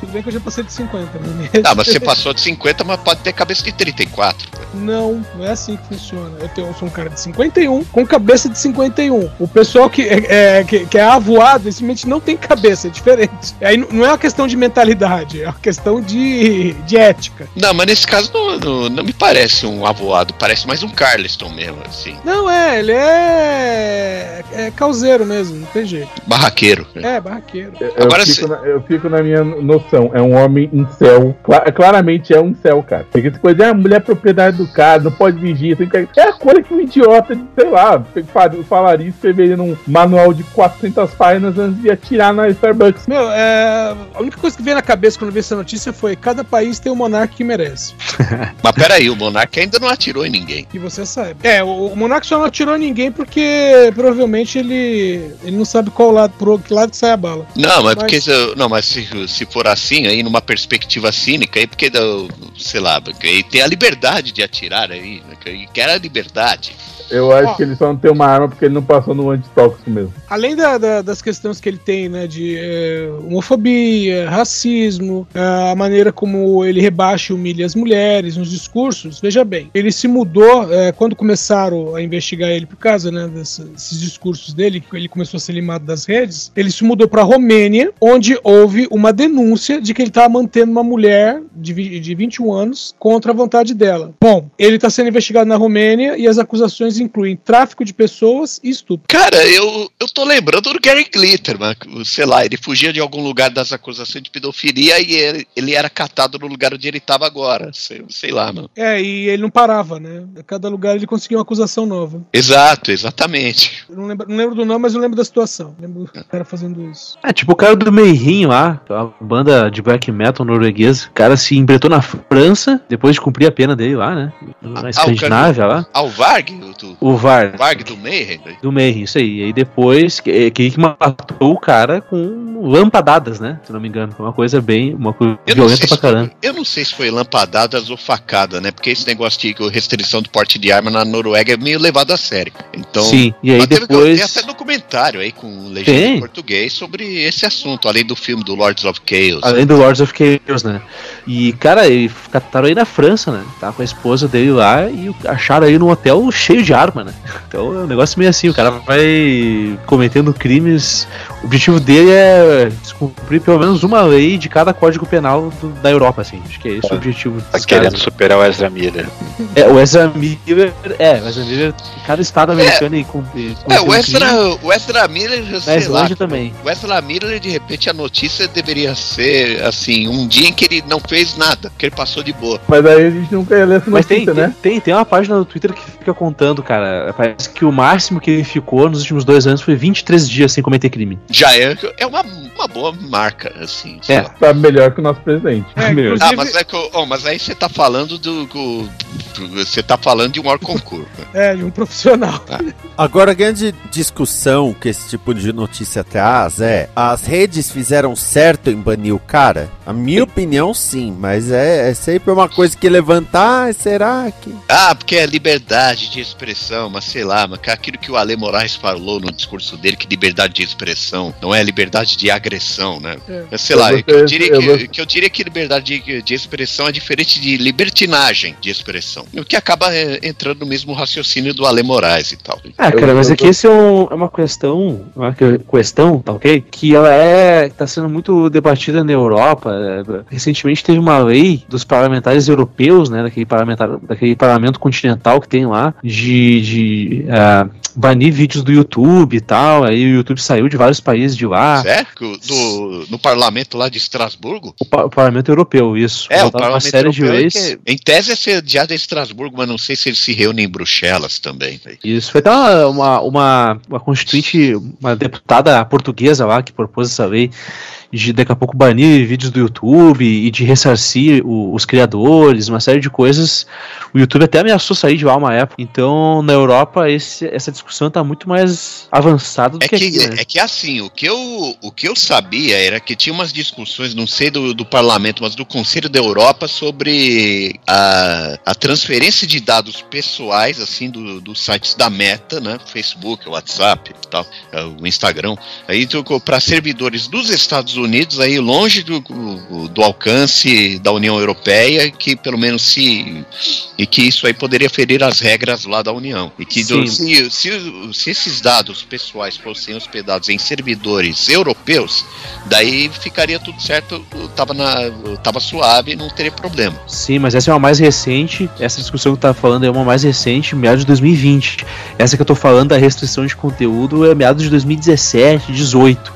Tudo bem que eu já passei de 50, mas me respeita. Tá, mas você passou de 50, mas pode ter cabeça de 34. Não, não é assim que funciona. Eu, tenho, eu sou um cara de 51 com cabeça de 51. O pessoal que é, é, que, que é avoado, simplesmente não tem cabeça, é diferente. Aí não é uma questão de mentalidade, é uma questão de, de ética. Não, mas nesse caso não, não, não me parece um avoado, parece mais um Carleston mesmo, assim. Não, é, ele é. É causeiro mesmo, não tem jeito. Barraqueiro. É, barraqueiro. Eu, Agora fico sim. na, eu fico na minha noção, é um homem em céu. Cla- claramente é um céu, cara. Porque essa coisa é a mulher propriedade do cara, não pode dirigir. Tem que, é a coisa que um idiota, sei lá, fa- falaria e escreveria num manual de 400 páginas antes de atirar na Starbucks. Meu, é, a única coisa que veio na cabeça quando eu vi essa notícia foi: cada país tem um monarca que merece. Mas peraí, o Monark ainda não atirou em ninguém. Que você sabe. É, o, o monarca só não atirou ninguém porque provavelmente ele, ele não sabe qual lado, por que lado que sai a bala. Não, mas, Mas- porque se- não, mas se, se for assim, aí numa perspectiva cínica, aí porque, sei lá, aí tem a liberdade de atirar aí, né, que a liberdade. Eu acho Ó. que ele só não tem uma arma porque ele não passou no antitóxico mesmo. Além da- da- das questões que ele tem, né, de eh, homofobia, racismo, a maneira como ele rebaixa e humilha as mulheres nos discursos, veja bem, ele se mudou eh, quando começaram a investigar ele por causa, né, dessa- desses discursos dele, que ele começou a ser limado das redes, ele se mudou para Romênia, onde houve uma denúncia de que ele estava mantendo uma mulher de, de 21 anos contra a vontade dela. Bom, ele está sendo investigado na Romênia e as acusações incluem tráfico de pessoas e estupro. Cara, eu, eu tô lembrando do Gary Glitter, mano. Sei lá, ele fugia de algum lugar das acusações de pedofilia e ele, ele era catado no lugar onde ele tava agora. Sei, sei lá, mano. É, e ele não parava, né? A cada lugar ele conseguia uma acusação nova. Exato, exatamente. Eu não lembro, não lembro do nome, mas eu lembro da situação. Lembro do cara fazendo isso. É, tipo o cara do Meirin lá, a banda de black metal norueguesa. O cara se embretou na França, depois de cumprir a pena dele lá, né? Na Escandinávia lá. Ah, o Varg? Do, Varg Mayhem? do Mayhem, isso aí. E aí depois, que, que que matou o cara com lampadadas, né? Se não me engano. Foi uma coisa bem, uma coisa violenta pra caramba. eu não sei se foi lampadadas ou facada, né? Porque esse negócio de restrição do porte de arma na Noruega é meio levado a sério. Então, Sim, e aí depois... Tem até documentário aí com legenda Tem. em português sobre esse assunto, além do filme do Lords of Chaos. Além do Lords of Chaos, né? E, cara, ele cataram aí na França, né? Tá com a esposa dele lá e acharam aí num hotel cheio de arma, né? Então é um negócio meio assim, o cara vai cometendo crimes. O objetivo dele é descumprir pelo menos uma lei de cada código penal do- da Europa, assim. Acho que é esse o objetivo Tá querendo caras. superar o Ezra Miller. É, o Ezra Miller. É, o Ezra Miller, cada estado americano e com. É, o Ezra, o Ezra Miller, sei lá. Também. O Ezra Miller, de repente, a notícia deveria ser, assim, um dia em que ele não fez nada, que ele passou de boa. Mas aí a gente nunca ia ler essa Mas tem, notícia, né? tem, tem, tem uma página no Twitter que fica contando, cara. Parece que o máximo que ele ficou nos últimos dois anos foi 23 dias sem cometer crime. Já é, é uma, uma boa marca, assim. É. lá. Tá melhor que o nosso presidente. É, Meu. inclusive, Ah, mas, é que, oh, mas aí você tá falando do. do- Você tá falando de um concurso. é, de um profissional. Agora, a grande discussão que esse tipo de notícia traz é: as redes fizeram certo em banir o cara? A minha opinião, sim, mas é, é sempre uma coisa que levantar, será que. Ah, porque é liberdade de expressão, mas sei lá, mas aquilo que o Ale Moraes falou no discurso dele, que liberdade de expressão não é liberdade de agressão, né? É. Mas sei Eu lá, que eu, diria eu que, que eu diria que liberdade de, de expressão é diferente de libertinagem de expressão. O que acaba é, entrando no mesmo raciocínio do Ale Moraes e tal. Ah, cara, mas é que esse é, um- é uma questão, uma que- questão, tá ok? Que ela é, tá sendo muito debatida na Europa. É, Recentemente teve uma lei dos parlamentares europeus, né, daquele, parlamentar, daquele parlamento continental que tem lá, de, de ah, banir vídeos do YouTube e tal. Aí o YouTube saiu de vários países de lá. Certo? Do, no parlamento lá de Estrasburgo? O, pa- o parlamento europeu, isso. É, o Botaram uma parlamento série de é leis. em tese é sediado em Estrasburgo, mas não sei se ele se reúne em Bruxelas também. Isso, foi até uma, uma, uma, uma constituinte, uma deputada portuguesa lá que propôs essa lei de daqui a pouco banir vídeos do YouTube e de ressarcir o- os criadores, uma série de coisas. O YouTube até ameaçou sair de lá uma época. Então, na Europa, esse- essa discussão está muito mais avançada do É que, que, aqui, né? é que assim, o que, eu, o que eu sabia era que tinha umas discussões, não sei do, do parlamento, mas do Conselho da Europa sobre a, a transferência de dados pessoais, assim, do, dos sites da Meta, né? Facebook, WhatsApp tal, é, o Instagram, aí para servidores dos Estados Unidos, aí longe do, do alcance da União Europeia, que pelo menos se. e que isso aí poderia ferir as regras lá da União. E que do- se, se, se esses dados pessoais fossem hospedados em servidores europeus, daí ficaria tudo certo, tava, na, tava suave, não teria problema. Sim, mas essa é uma mais recente. Essa discussão que tá falando é uma mais recente, meados de 2020. Essa que eu tô falando da restrição de conteúdo é meados de 2017, 18.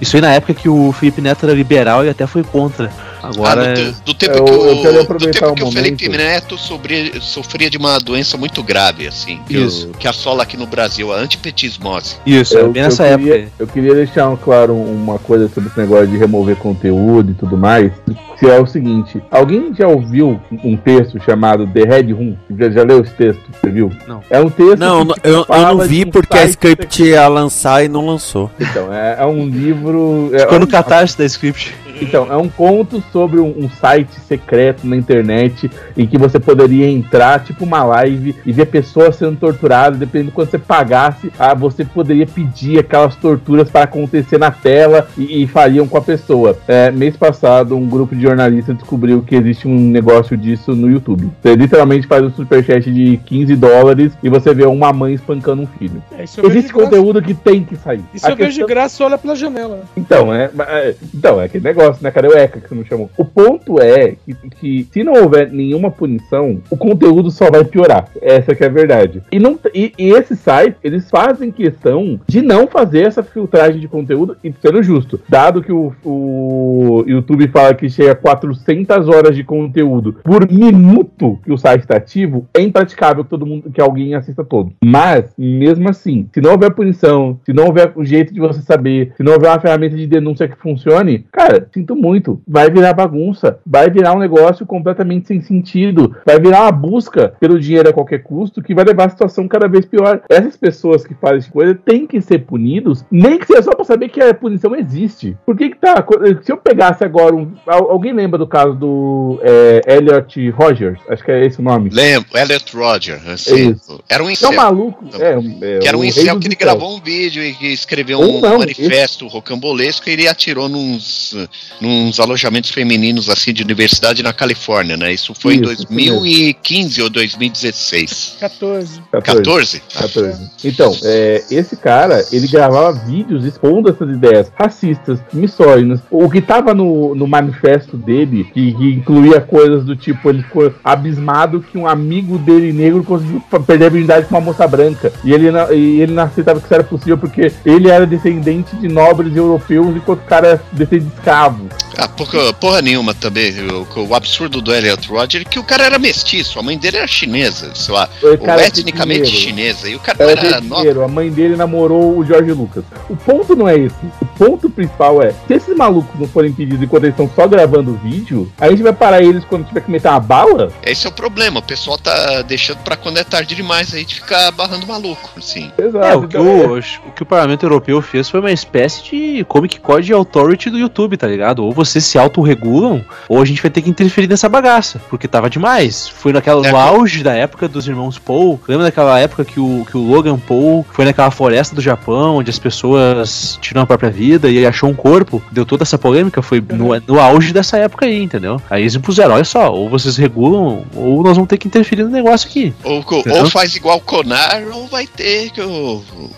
Isso aí na época que o Felipe Neto era liberal e até foi contra. Agora. Ah, do, te- do tempo Eu- que, eu o, quero do tempo que o Felipe. Neto sofria, sofria de uma doença muito grave, assim, que, Isso. o- que assola aqui no Brasil, a antipetismose. Isso, é bem nessa queria, época. Eu queria deixar claro uma coisa sobre esse negócio de remover conteúdo e tudo mais. Que é o seguinte: alguém já ouviu um texto chamado The Red Room? Já, já leu esse texto? Você viu? Não. É um texto. Não, que, eu, eu não vi um porque a script ia lançar e não lançou. Então, é, é um livro. É, Ficou no catarse da script. Então, é um conto sobre um, um site secreto na internet em que você poderia entrar, tipo uma live, e ver pessoas sendo torturadas. Dependendo de quando você pagasse, ah, você poderia pedir aquelas torturas para acontecer na tela e, e fariam com a pessoa. É, mês passado, um grupo de jornalistas descobriu que existe um negócio disso no YouTube. Você literalmente faz um superchat de 15 dólares e você vê uma mãe espancando um filho. É, Existe de graça. conteúdo que tem que sair. Isso A eu vejo de questão- graça, olha pela janela. então, é, é- então, é aquele negócio, né? Cadê o ECA que você não chamou? O ponto é que, que se não houver nenhuma punição, o conteúdo só vai piorar. Essa que é a verdade. E, não, e, e esses sites, eles fazem questão de não fazer essa filtragem de conteúdo e sendo justo. Dado que o, o YouTube fala que chega a 400 horas de conteúdo por minuto que o site está ativo, é impraticável que todo mundo, que alguém assista todo. Mas, mesmo assim, se não houver punição, se não houver um jeito de você saber, se não houver uma ferramenta de denúncia que funcione, cara, sinto muito. Vai virar bagunça. Vai virar um negócio completamente sem sentido. Vai virar uma busca pelo dinheiro a qualquer custo que vai levar a situação cada vez pior. Essas pessoas que fazem essa coisa têm que ser punidos, nem que seja só pra saber que a punição existe. Por que que tá? Se eu pegasse agora um. al- Alguém lembra do caso do é, Elliot Rogers? Acho que é esse o nome. Lembro, Elliot Roger. Assim. Era um É incel. um maluco. É, é, Que era um incel que ele incels. gravou um vídeo e que escreveu um não, manifesto rocambolesco e ele atirou nos, nos alojamentos femininos assim de universidade na Califórnia, né? Isso foi em Isso, isso 2015 ou 2016. 14. 14? 14. Então, é, esse cara, ele gravava vídeos expondo essas ideias racistas, misóginas. O que tava no, no manifesto dele, que, que incluía coisas do tipo, ele ficou abismado que um amigo dele negro conseguiu perder a virgindade com uma moça branca. E ele, não- e ele não aceitava que isso era possível porque ele era descendente de nobres europeus enquanto o cara era descendente de escravo. Ah, porra, porra nenhuma também. O, o absurdo do Elliot Roger é que o cara era mestiço, a mãe dele era chinesa, sei lá, ou etnicamente chinesa, e o cara era tem nobre. a mãe dele namorou o Jorge Lucas. O ponto não é esse. O ponto principal é: se esses malucos não forem impedidos enquanto eles estão só gravando o vídeo, a gente vai parar eles quando tiver que meter uma bala? Esse é o problema, o pessoal tá deixando pra quando é tarde demais aí de ficar barrando maluco, assim. Exato. É, o que então, o, o que o Parlamento Europeu fez foi uma espécie de Comic Code Authority do YouTube, tá ligado? Ou vocês se autorregulam, ou a gente vai ter que interferir nessa bagaça, porque tava demais. Foi naquela, É, no auge da época dos irmãos Paul. Lembra daquela época que o, que o Logan Paul foi naquela floresta do Japão, onde as pessoas tiram a própria vida e ele achou um corpo? Deu toda essa polêmica, foi no, no auge dessa época aí, entendeu? Aí eles impuseram, olha só, ou vocês regulam, ou nós vamos ter que interferir no negócio aqui. Ou, ou faz igual o Conar, ou vai ter que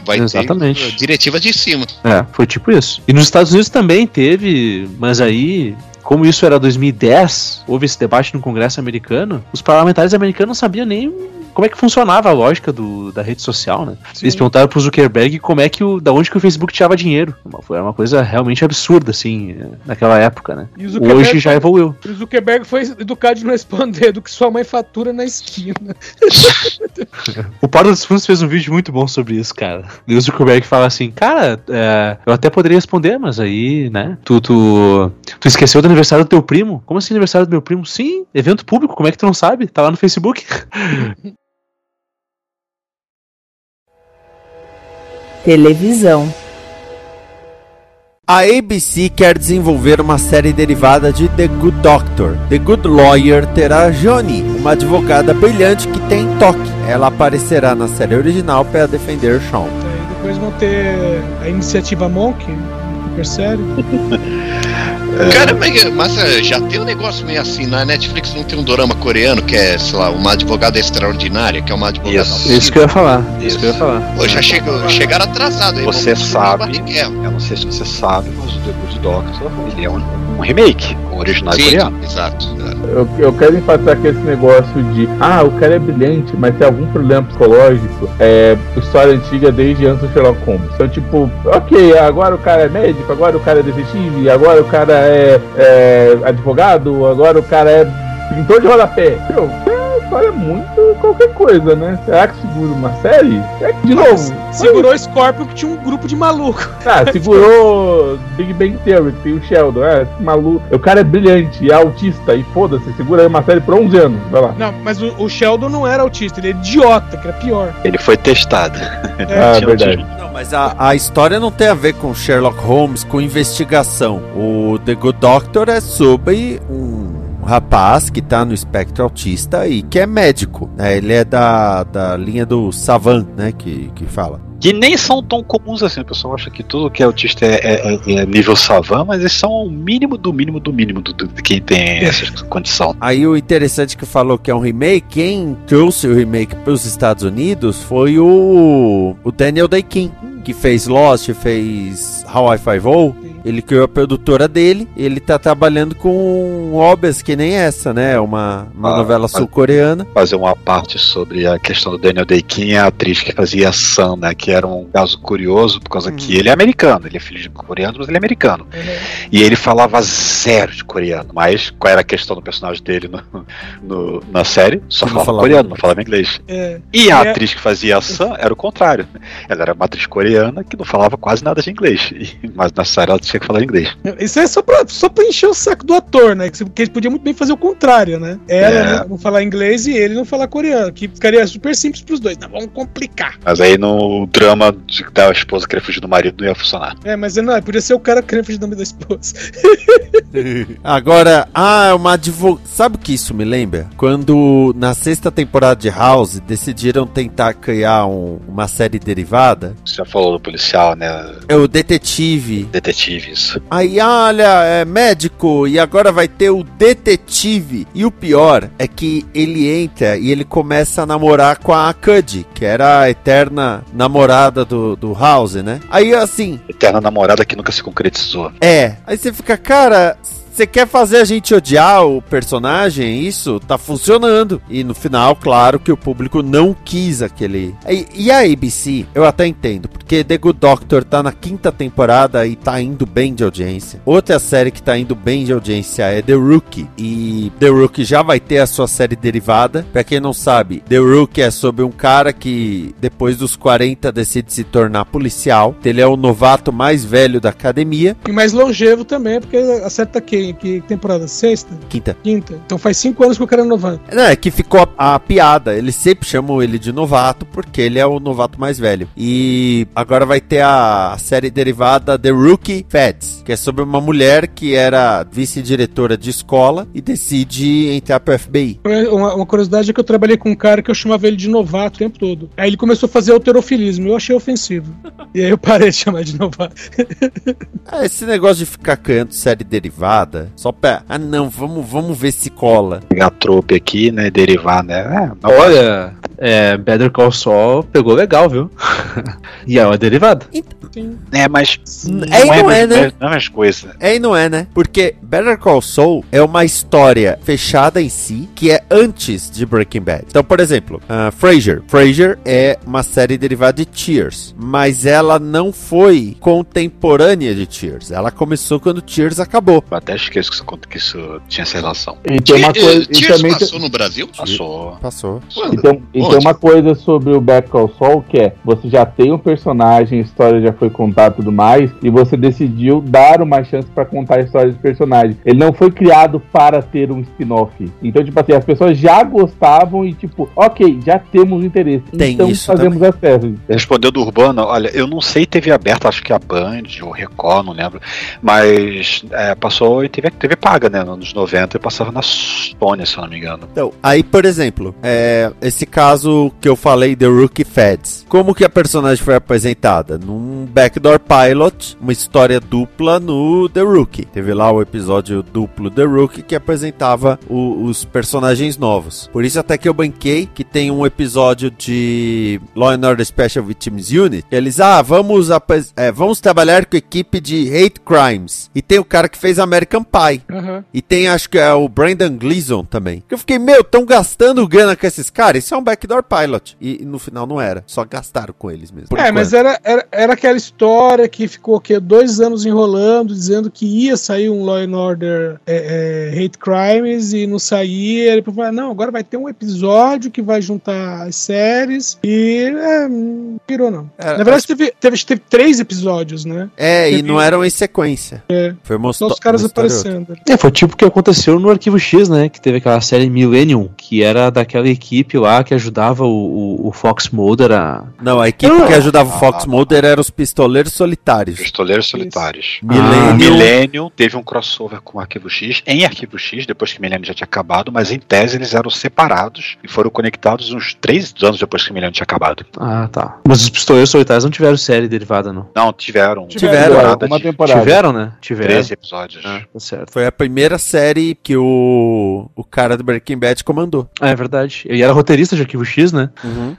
vai Exatamente. ter diretiva de cima. É, foi tipo isso. E nos Estados Unidos também teve, mas aí, como isso era 2010, houve esse debate no Congresso americano, os parlamentares americanos não sabiam nem como é que funcionava a lógica do, da rede social, né? Eles perguntaram pro Zuckerberg como é que o, da onde que o Facebook tirava dinheiro. Foi uma coisa realmente absurda, assim, naquela época, né? E Hoje já evoluiu. O Zuckerberg foi educado de não responder do que sua mãe fatura na esquina. O Paulo dos Fundos fez um vídeo muito bom sobre isso, cara. E o Zuckerberg fala assim, cara, é, eu até poderia responder, mas aí, né, tu, tu, tu esqueceu do aniversário do teu primo? Como assim aniversário do meu primo? Sim, evento público, como é que tu não sabe? Tá lá no Facebook. Televisão. A ABC quer desenvolver uma série derivada de The Good Doctor. The Good Lawyer terá Johnny, uma advogada brilhante que tem toque. Ela aparecerá na série original para defender Sean. Aí depois vão ter a iniciativa Monk, super sério. Cara, mas, mas, eh, já tem um negócio meio assim, na Netflix não tem um dorama coreano que é, sei lá, uma advogada extraordinária, que é uma advogada Isso. Isso que eu ia falar. Isso, Isso. que eu ia falar. Pô, já chegou, chegaram atrasado aí. Você sabe. Eu não sei se você sabe, mas o The Good Doctor ele é um, um remake, um original Sim, coreano. exato. Eu, eu quero enfatizar que esse negócio de ah, o cara é brilhante, mas tem algum problema psicológico, é história antiga desde antes do Sherlock Holmes. Então, tipo, ok, agora o cara é médico, agora o cara é detetive, agora o cara é, é advogado, agora o cara é pintor de rodapé. Meu, é uma história muito qualquer coisa, né? Será que segura uma série? É que, de novo, Segurou o Scorpion que tinha um grupo de maluco. ah, segurou Big Bang Theory, que tem o Sheldon, é, esse maluco. O cara é brilhante, é autista, e foda-se, segura aí uma série por 11 anos, vai lá. Não, mas o, o Sheldon não era autista, ele é idiota, que era pior. Ele foi testado. Ah, Tinha um verdade. Não, Mas a, a história não tem a ver com Sherlock Holmes, com investigação. O The Good Doctor é sobre um rapaz que tá no espectro autista e que é médico. Né? Ele é da, da linha do Savan, né? Que, que fala. Que nem são tão comuns assim. O pessoal acha que tudo que é autista é, é- é- é nível savan, mas eles são o mínimo do mínimo do mínimo do, do- de quem tem essa condição. Aí o interessante que falou que é um remake, quem trouxe o remake para os Estados Unidos foi o, o Daniel Day-Kim, que fez Lost, fez How I Five-O. Ele criou a produtora dele, ele tá trabalhando com obras que nem essa, né? Uma, uma Ah, novela sul-coreana. Fazer uma parte sobre a questão do Daniel Day-Kim, a atriz que fazia Sam, né? Que era um caso curioso, por causa que ele é americano. Ele é filho de coreano, mas ele é americano. E ele falava zero de coreano. Mas qual era a questão do personagem dele no, no- na série? Só falava falava coreano, não falava inglês. É. E a É. atriz que fazia Sam era o contrário. Ela era uma atriz coreana que não falava quase nada de inglês. Mas na série ela tinha que falar inglês. Isso é só pra, só pra encher o saco do ator, né? Que- Porque ele podia muito bem fazer o contrário, né? Ela É. não, não falar inglês e ele não falar coreano. Que ficaria super simples pros dois. Não, vamos complicar. Mas aí no drama de, da esposa querer fugir do marido não ia funcionar. É, mas não, podia ser o cara querendo fugir do nome da esposa. Agora, ah, é uma advogada. Sabe o que isso me lembra? Quando na sexta temporada de House decidiram tentar criar um- uma série derivada, Você já falou do policial, né? é o detetive. Detetive, isso. Aí, olha, é médico e agora vai ter o detetive. E o pior é que ele entra e ele começa a namorar com a Cuddy, que era a eterna namorada do, do House, né? Aí, assim, Eterna namorada que nunca se concretizou. é. Aí você fica, cara. Você quer fazer a gente odiar o personagem? Isso tá funcionando. E no final, claro que o público não quis aquele. E, e a ABC, eu até entendo, porque The Good Doctor tá na quinta temporada e tá indo bem de audiência. Outra série que tá indo bem de audiência é The Rookie. E The Rookie já vai ter a sua série derivada. Pra quem não sabe, The Rookie é sobre um cara que depois dos 40 decide se tornar policial. Ele é o novato mais velho da academia. E mais longevo também, porque acerta quem? Que temporada? Sexta? Quinta. Quinta. Então faz cinco anos que o cara é novando. Não, é que ficou a, a piada. Eles sempre chamam ele de novato porque ele é o novato mais velho. E agora vai ter a série derivada The Rookie Feds, que é sobre uma mulher que era vice-diretora de escola e decide entrar pro FBI. Uma, uma curiosidade é que eu trabalhei com um cara que eu chamava ele de novato o tempo todo. Aí ele começou a fazer alterofilismo. Eu achei ofensivo. E aí eu parei de chamar de novato. Ah, esse negócio de ficar criando série derivada, só pra. Ah, não, vamos, vamos ver se cola. Pegar trope aqui, né? Derivar, né? É, não- Olha, é, Better Call Saul pegou legal, viu? e é uma derivada. é mas. É e não é, mais- né? Não é mais coisa. É e não é, né? Porque Better Call Saul é uma história fechada em si, que é antes de Breaking Bad. Então, por exemplo, uh, Frasier. Frasier é uma série derivada de Cheers, mas ela não foi contemporânea de Cheers. Ela começou quando Cheers acabou. Até esqueço que isso, que isso tinha essa relação. E tem uma coisa. E também passou no Brasil? Passou. Passou. Quando? E tem, e tem uma coisa sobre o Better Call Saul que é, você já tem um personagem, a história já foi contada e tudo mais, e você decidiu dar uma chance pra contar a história desse personagem. Ele não foi criado para ter um spin-off. Então, tipo assim, as pessoas já gostavam e tipo, ok, já temos interesse. Tem então isso fazemos a série. Respondeu do Urbano, olha, eu não sei TV aberta, acho que a Band ou Record, não lembro, mas é, passou e teve, teve paga, né? Nos anos 90 e passava na Sony, se eu não me engano. Então, aí, por exemplo, é, esse caso que eu falei, The Rookie Feds. Como que a personagem foi apresentada? Num backdoor pilot, uma história dupla no The Rookie. Teve lá o episódio duplo The Rookie que apresentava o- os personagens novos. Por isso até que eu banquei que tem um episódio de Law and Order Special Victims Unit. Eles, ah, vamos, é, vamos trabalhar com equipe de hate crimes. E tem o cara que fez American Pie. Aham. E tem, acho que é o Brandon Gleason também. Que eu fiquei, meu, tão gastando grana com esses caras? Isso é um backdoor pilot. E, e no final não era. Só gastaram com eles mesmo. É, mas enquanto. era, era, era aquela história que ficou o quê? dois anos enrolando, dizendo que ia sair um Law and Order é, é, Hate Crimes e não saía. Ele falou, não, agora vai ter um episódio que vai juntar as séries e é, não virou não. Era- Na verdade, teve, teve, teve três episódios, né? É, e teve- não eram em sequência. É. Foi Só histó- os caras uma É, foi tipo o que aconteceu no Arquivo X, né? Que teve aquela série Millennium, que era daquela equipe lá que ajudava o, o, o Fox Mulder a. Não, a equipe Ah. que ajudava o Fox Mulder era os Pistoleiros Solitários. Pistoleiros Solitários. Millennium. O Millennium teve um crossover com o Arquivo X, em Arquivo X, depois que o Millennium já tinha acabado, mas em tese eles eram separados e foram conectados uns três anos depois que o Millennium tinha acabado. Ah, tá. Mas os Pistoleiros Solitários não tiveram série derivada, não. Não, tiveram. Tiveram, temporada uma temporada. Tiveram, né? Tiveram. 13 episódios. Ah, tá certo. Foi a primeira série que o, o cara do Breaking Bad comandou. Ah, é verdade. Ele era roteirista de Arquivo X, né?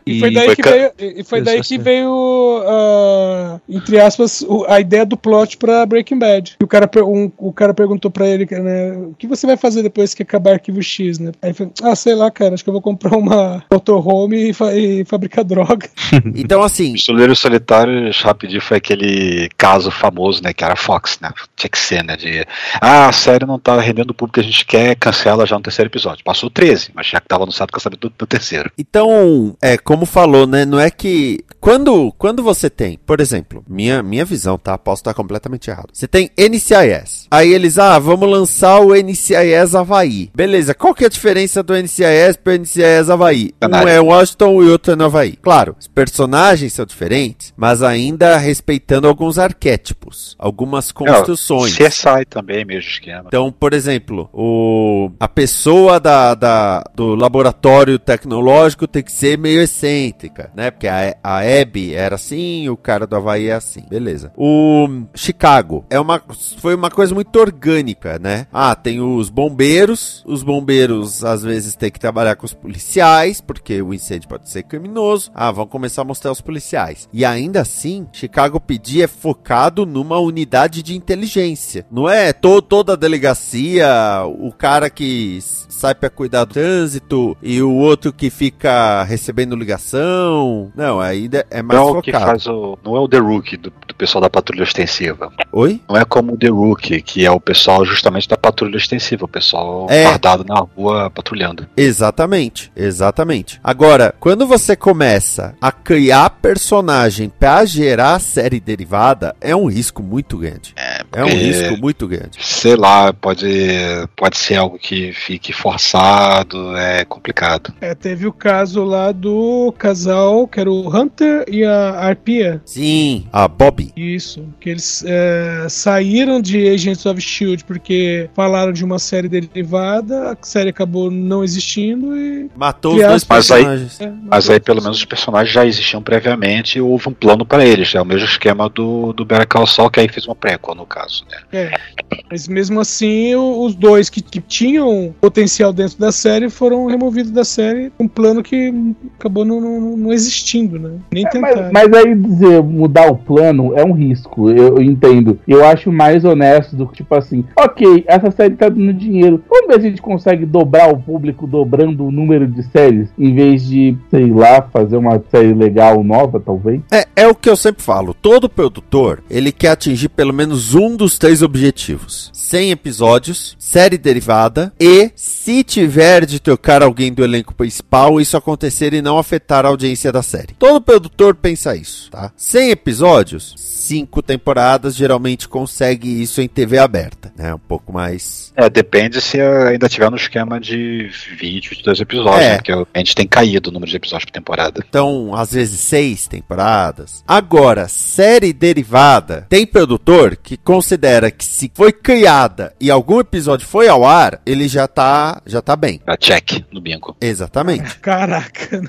E foi daí foi que ca- veio, e foi daí que veio ah, entre aspas, o- a ideia do plot pra Breaking Bad. E o cara, um- o cara perguntou pra ele, né, o que você vai fazer depois que acabar Arquivo X, né? Aí ele falou, ah, sei lá, cara, acho que eu vou comprar uma motorhome e, fa- e fabricar droga. Então, assim, Pistoleiros Solitários, rapidinho, foi aquele caso famoso, né? Que era Fox, né? Tinha que ser, né? De, ah, a série não tá rendendo o público que a gente quer, cancela já no terceiro episódio. Passou 13, mas já que tava anunciado o cancelamento do, do terceiro. Então, é, como falou, né? Não é que. Quando, quando você tem, por exemplo, minha, minha visão, tá? Posso estar completamente errado. Você tem NCIS. Aí eles, ah, vamos lançar o NCIS Havaí. Beleza, qual que é a diferença do NCIS pro NCIS Havaí? Um é Washington e outro é no Havaí. Claro, os personagens são diferentes, mas ainda respeitando alguns arquétipos, algumas construções. É, CSI também, mesmo esquema. Então, por exemplo, o, a pessoa da, da- do laboratório tecnológico tem que ser meio excêntrica, né? Porque a, a Abby era assim, o cara do Havaí é assim, beleza. O Chicago é uma, foi uma coisa muito orgânica, né? Ah, tem os bombeiros, os bombeiros às vezes têm que trabalhar com os policiais, porque o incêndio pode ser criminoso. Ah, vão começar a mostrar os policiais. E ainda assim, Chicago PD é focado numa unidade de inteligência. Não é to toda a delegacia, o cara que sai pra cuidar do trânsito e o outro que fica recebendo ligação. Não, ainda é mais não é o que focado. faz o. Não é o The Rookie do, do pessoal da patrulha extensiva. Oi? Não é como o The Rookie, que é o pessoal justamente da patrulha extensiva, o pessoal É. fardado na rua patrulhando. Exatamente, exatamente. Agora, quando você começa a criar personagem pra gerar série derivada, é um risco muito grande. É, um porque- risco muito grande. Sei lá, pode, pode ser algo que fique forçado, é complicado. É, teve o caso lá do casal, que era o Hunter e a Arpia. Sim, a Bobby. Isso, que eles é, saíram de Agents of Shield porque falaram de uma série derivada, a série acabou não existindo e. Matou os dois Mas aí- personagens. é, Mas aí pelo menos os personagens já existiam previamente e houve um plano pra eles. É o mesmo esquema do, do Better Call Saul, que aí fez uma prequel no caso, né? É, mas mesmo assim, o- os dois que, que tinham potencial dentro da série foram removidos da série, um plano que acabou não, não- não existindo, né? Nem É, mas, mas aí dizer mudar o plano é um risco, eu, eu entendo. Eu acho mais honesto do que, tipo assim, ok, essa série tá dando dinheiro. Vamos ver se a gente consegue dobrar o público dobrando o número de séries, em vez de, sei lá, fazer uma série legal nova, talvez. É, é o que eu sempre falo. Todo produtor, ele quer atingir pelo menos um dos três objetivos. 100 episódios, série derivada e, se tiver de trocar alguém do elenco principal, isso acontecer e não afetar a audiência da série. Todo produtor pensa isso, tá? 100 episódios, 5 temporadas, geralmente consegue isso em TV aberta, né? Um pouco mais... É, depende se ainda tiver no esquema de 20, 22 episódios, É. né? Porque a gente tem caído o número de episódios por temporada. Então, às vezes, seis temporadas. Agora, série derivada, tem produtor que considera que se foi criada e algum episódio foi ao ar, ele já tá, já tá bem. A check no bingo. Exatamente. Caraca,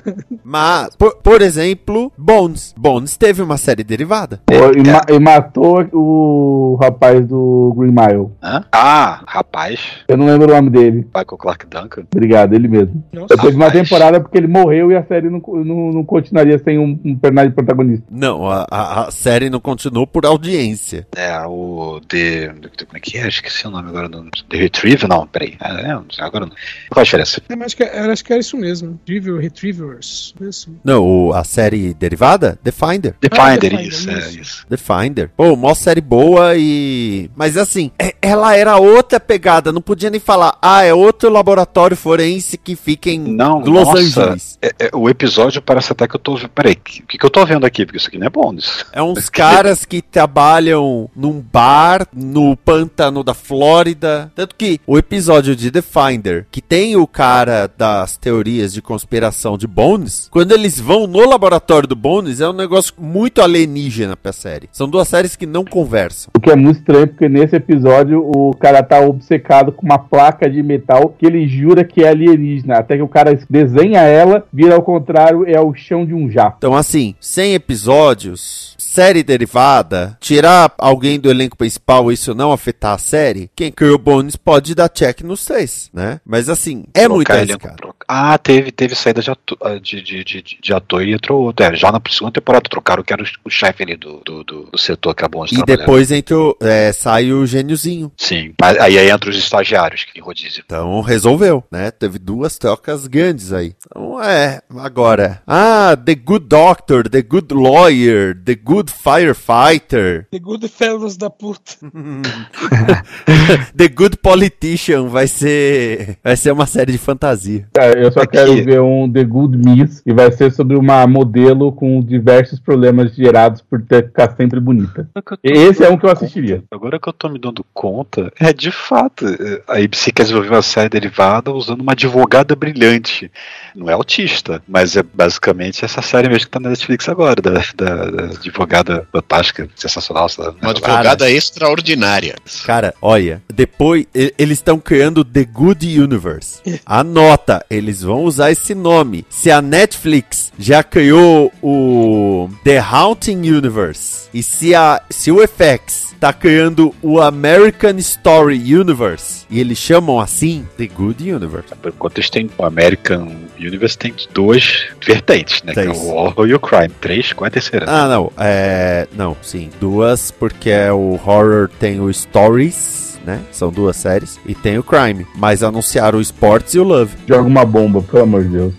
Mas, por, por exemplo, Bones. Bones teve uma série derivada. Pô, e, ma- e matou o rapaz do Green Mile. Hã? Ah, rapaz. Eu não lembro o nome dele. Michael Clark Duncan. Obrigado, ele mesmo. Nossa. Eu teve uma temporada porque ele morreu e a série não, não, não continuaria sem um, um personagem protagonista. Não, a, a- a série não continuou por audiência. É, o The. Como é que é? Esqueci o nome agora do. The Retrieve? Não, peraí. É, é, agora não. Qual a diferença? É, mas acho que, era, acho que era isso mesmo. Retriever, Retrievers. Isso. Não, o- a série derivada? The Finder. The Ah, Finder, The Finder, isso, é isso. isso. The Finder. Pô, mó série boa e. Mas assim, é- ela era outra pegada. Não podia nem falar, ah, é outro laboratório forense que fica em Não, Los nossa, Angeles. é- é, o episódio parece até que eu tô. Peraí, o que, que eu tô vendo aqui? Porque isso aqui não é bônus. É uns caras que trabalham num bar no pântano da Flórida. Tanto que o episódio de The Finder, que tem o cara das teorias de conspiração de Bones, quando eles vão no laboratório do Bones, é um negócio muito alienígena pra série. São duas séries que não conversam. O que é muito estranho, porque nesse episódio o cara tá obcecado com uma placa de metal que ele jura que é alienígena. Até que o cara desenha ela, vira ao contrário, é o chão de um jato. Então, assim, 100 episódios, série derivada, tirar alguém do elenco principal e isso não afetar a série, quem criou Bones pode dar check nos três, né? Mas, assim, é muito elenco, arriscado. Ah, teve, teve saída de ator, de, de, de, de ator e entrou outro. É, já na segunda temporada trocaram que era o, o chefe ali do, do, do, do setor que é bom de E depois entra, o- é, sai o gêniozinho. Sim, aí, aí entra os estagiários que rodízio. Então resolveu, né? Teve duas trocas grandes aí. Então é, agora. Ah, The Good Doctor, The Good Lawyer, The Good Firefighter, The Good Fellows da puta. The Good Politician vai ser vai ser uma série de fantasia. Cara, eu só Aqui. quero ver um The Good Miss e vai ser sobre uma modelo com diversos problemas gerados por ter, ficar sempre bonita. Esse é um que eu assistiria. Agora que eu tô me dando conta, é de fato, é, a ABC quer desenvolver uma série derivada usando uma advogada brilhante. Não é autista, mas é basicamente essa série mesmo que tá na Netflix agora, da, da, da advogada fantástica, sensacional. sabe? Uma advogada extraordinária. Cara, olha, depois eles estão criando The Good Universe. Anota, eles vão usar esse nome. Se a Netflix já criou o The Haunting Universe e se a se o FX tá criando o American Story Universe e eles chamam assim The Good Universe. Por enquanto eles têm o American Universe tem duas vertentes, né? Que é o horror e o crime. Três, qual é a terceira? Ah, não, é, não, sim, duas porque é o horror tem o Stories, né? São duas séries e tem o Crime, mas anunciaram o Sports e o Love. Joga uma bomba, pelo amor de Deus.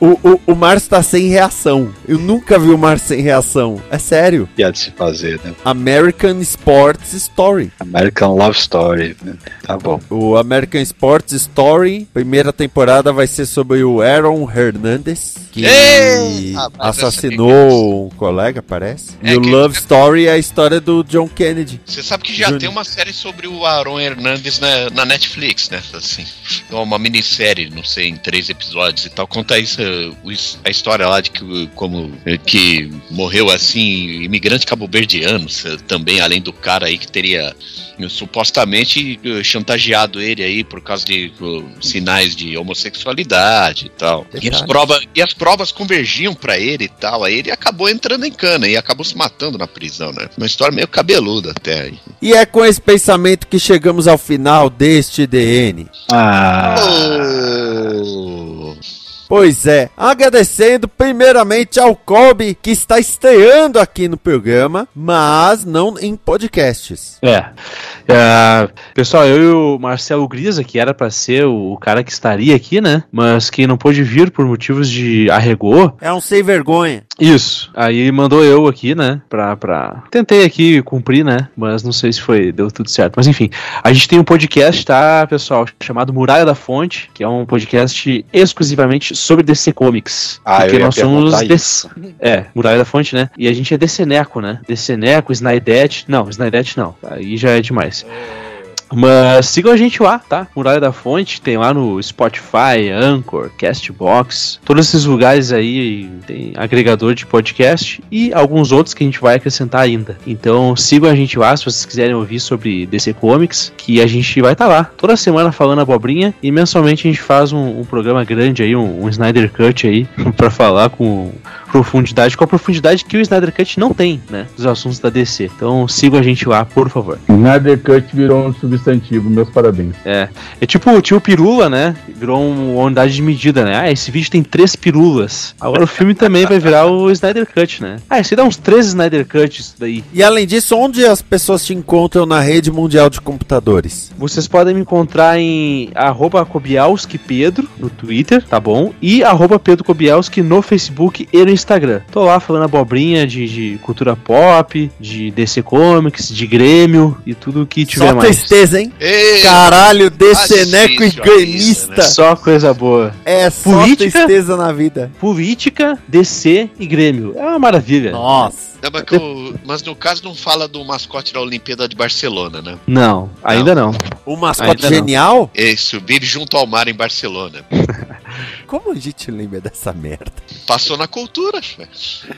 O, o, o Márcio tá sem reação. Eu nunca vi o Márcio sem reação. É sério. Que há de se fazer, né? American Sports Story. American Love Story. né? Tá bom. O American Sports Story, primeira temporada vai ser sobre o Aaron Hernandez, que Ei! Ah, essa assassinou um colega, parece. É e o que- Love Story é a história do John Kennedy. Você sabe que já tem uma série sobre o Aaron Hernandes na, na Netflix, né? Assim, é uma minissérie, não sei, em três episódios e tal. Conta isso, his- a história lá de que como eh, que morreu assim, imigrante cabo-verdiano também, além do cara aí que teria eh, supostamente eh, chantageado ele aí por causa de sinais de homossexualidade e tal. E as, Detalhe. prova, e as provas convergiam pra ele e tal. Aí ele acabou entrando em cana e acabou se matando na prisão, né? Uma história meio cabeluda até aí. E é com esse pensamento que chegamos ao final deste DN. Ah, Oh. Pois é, agradecendo primeiramente ao Kobe, que está estreando aqui no programa, mas não em podcasts. É. É, pessoal, eu e o Marcelo Grisa, que era pra ser o, o cara que estaria aqui, né? Mas que não pôde vir por motivos de arregou. É um sem vergonha. Isso. Aí mandou eu aqui, né? Pra, pra. Tentei aqui cumprir, né? Mas não sei se foi. Deu tudo certo. Mas enfim. A gente tem um podcast, tá, pessoal? Chamado Muralha da Fonte, que é um podcast exclusivamente sobre DC Comics. Ah, porque nós somos. DC É, Muralha da Fonte, né? E a gente é DCneco, né? DCneco, Snidete. Não, Snidete não. Aí já é demais. Mas sigam a gente lá, tá? Muralha da Fonte, tem lá no Spotify, Anchor, Castbox, todos esses lugares aí tem agregador de podcast e alguns outros que a gente vai acrescentar ainda. Então sigam a gente lá se vocês quiserem ouvir sobre DC Comics, que a gente vai estar lá toda semana falando abobrinha e mensalmente a gente faz um, um programa grande aí, um, um Snyder Cut aí, pra falar com profundidade, com a profundidade que o Snyder Cut não tem, né? Dos assuntos da DC. Então sigam a gente lá, por favor. Snyder Cut virou um substantivo, meus parabéns. É. É tipo o tio Pirula, né? Virou uma unidade de medida, né? Ah, esse vídeo tem três pirulas. Agora o filme também vai virar o Snyder Cut, né? Ah, esse dá uns três Snyder Cuts isso daí. E além disso, onde as pessoas te encontram na rede mundial de computadores? Vocês podem me encontrar em arroba Kobielski Pedro no Twitter, tá bom? E arroba Pedro Kobielski no Facebook e no Instagram. Tô lá falando abobrinha de, de cultura pop, de DC Comics, de Grêmio e tudo que tiver Só mais. tristeza, hein? Ei, Caralho, deceneco e Assiste a gremista. lista, né? Só coisa boa. É só Política? tristeza na vida. Política, DC e Grêmio. É uma maravilha. Nossa. Não, mas, que o- mas no caso não fala do mascote da Olimpíada de Barcelona, né? Não, ainda não. Um mascote Ainda não. genial? Isso, vive junto ao mar em Barcelona. Como a gente lembra dessa merda? Passou na cultura. velho.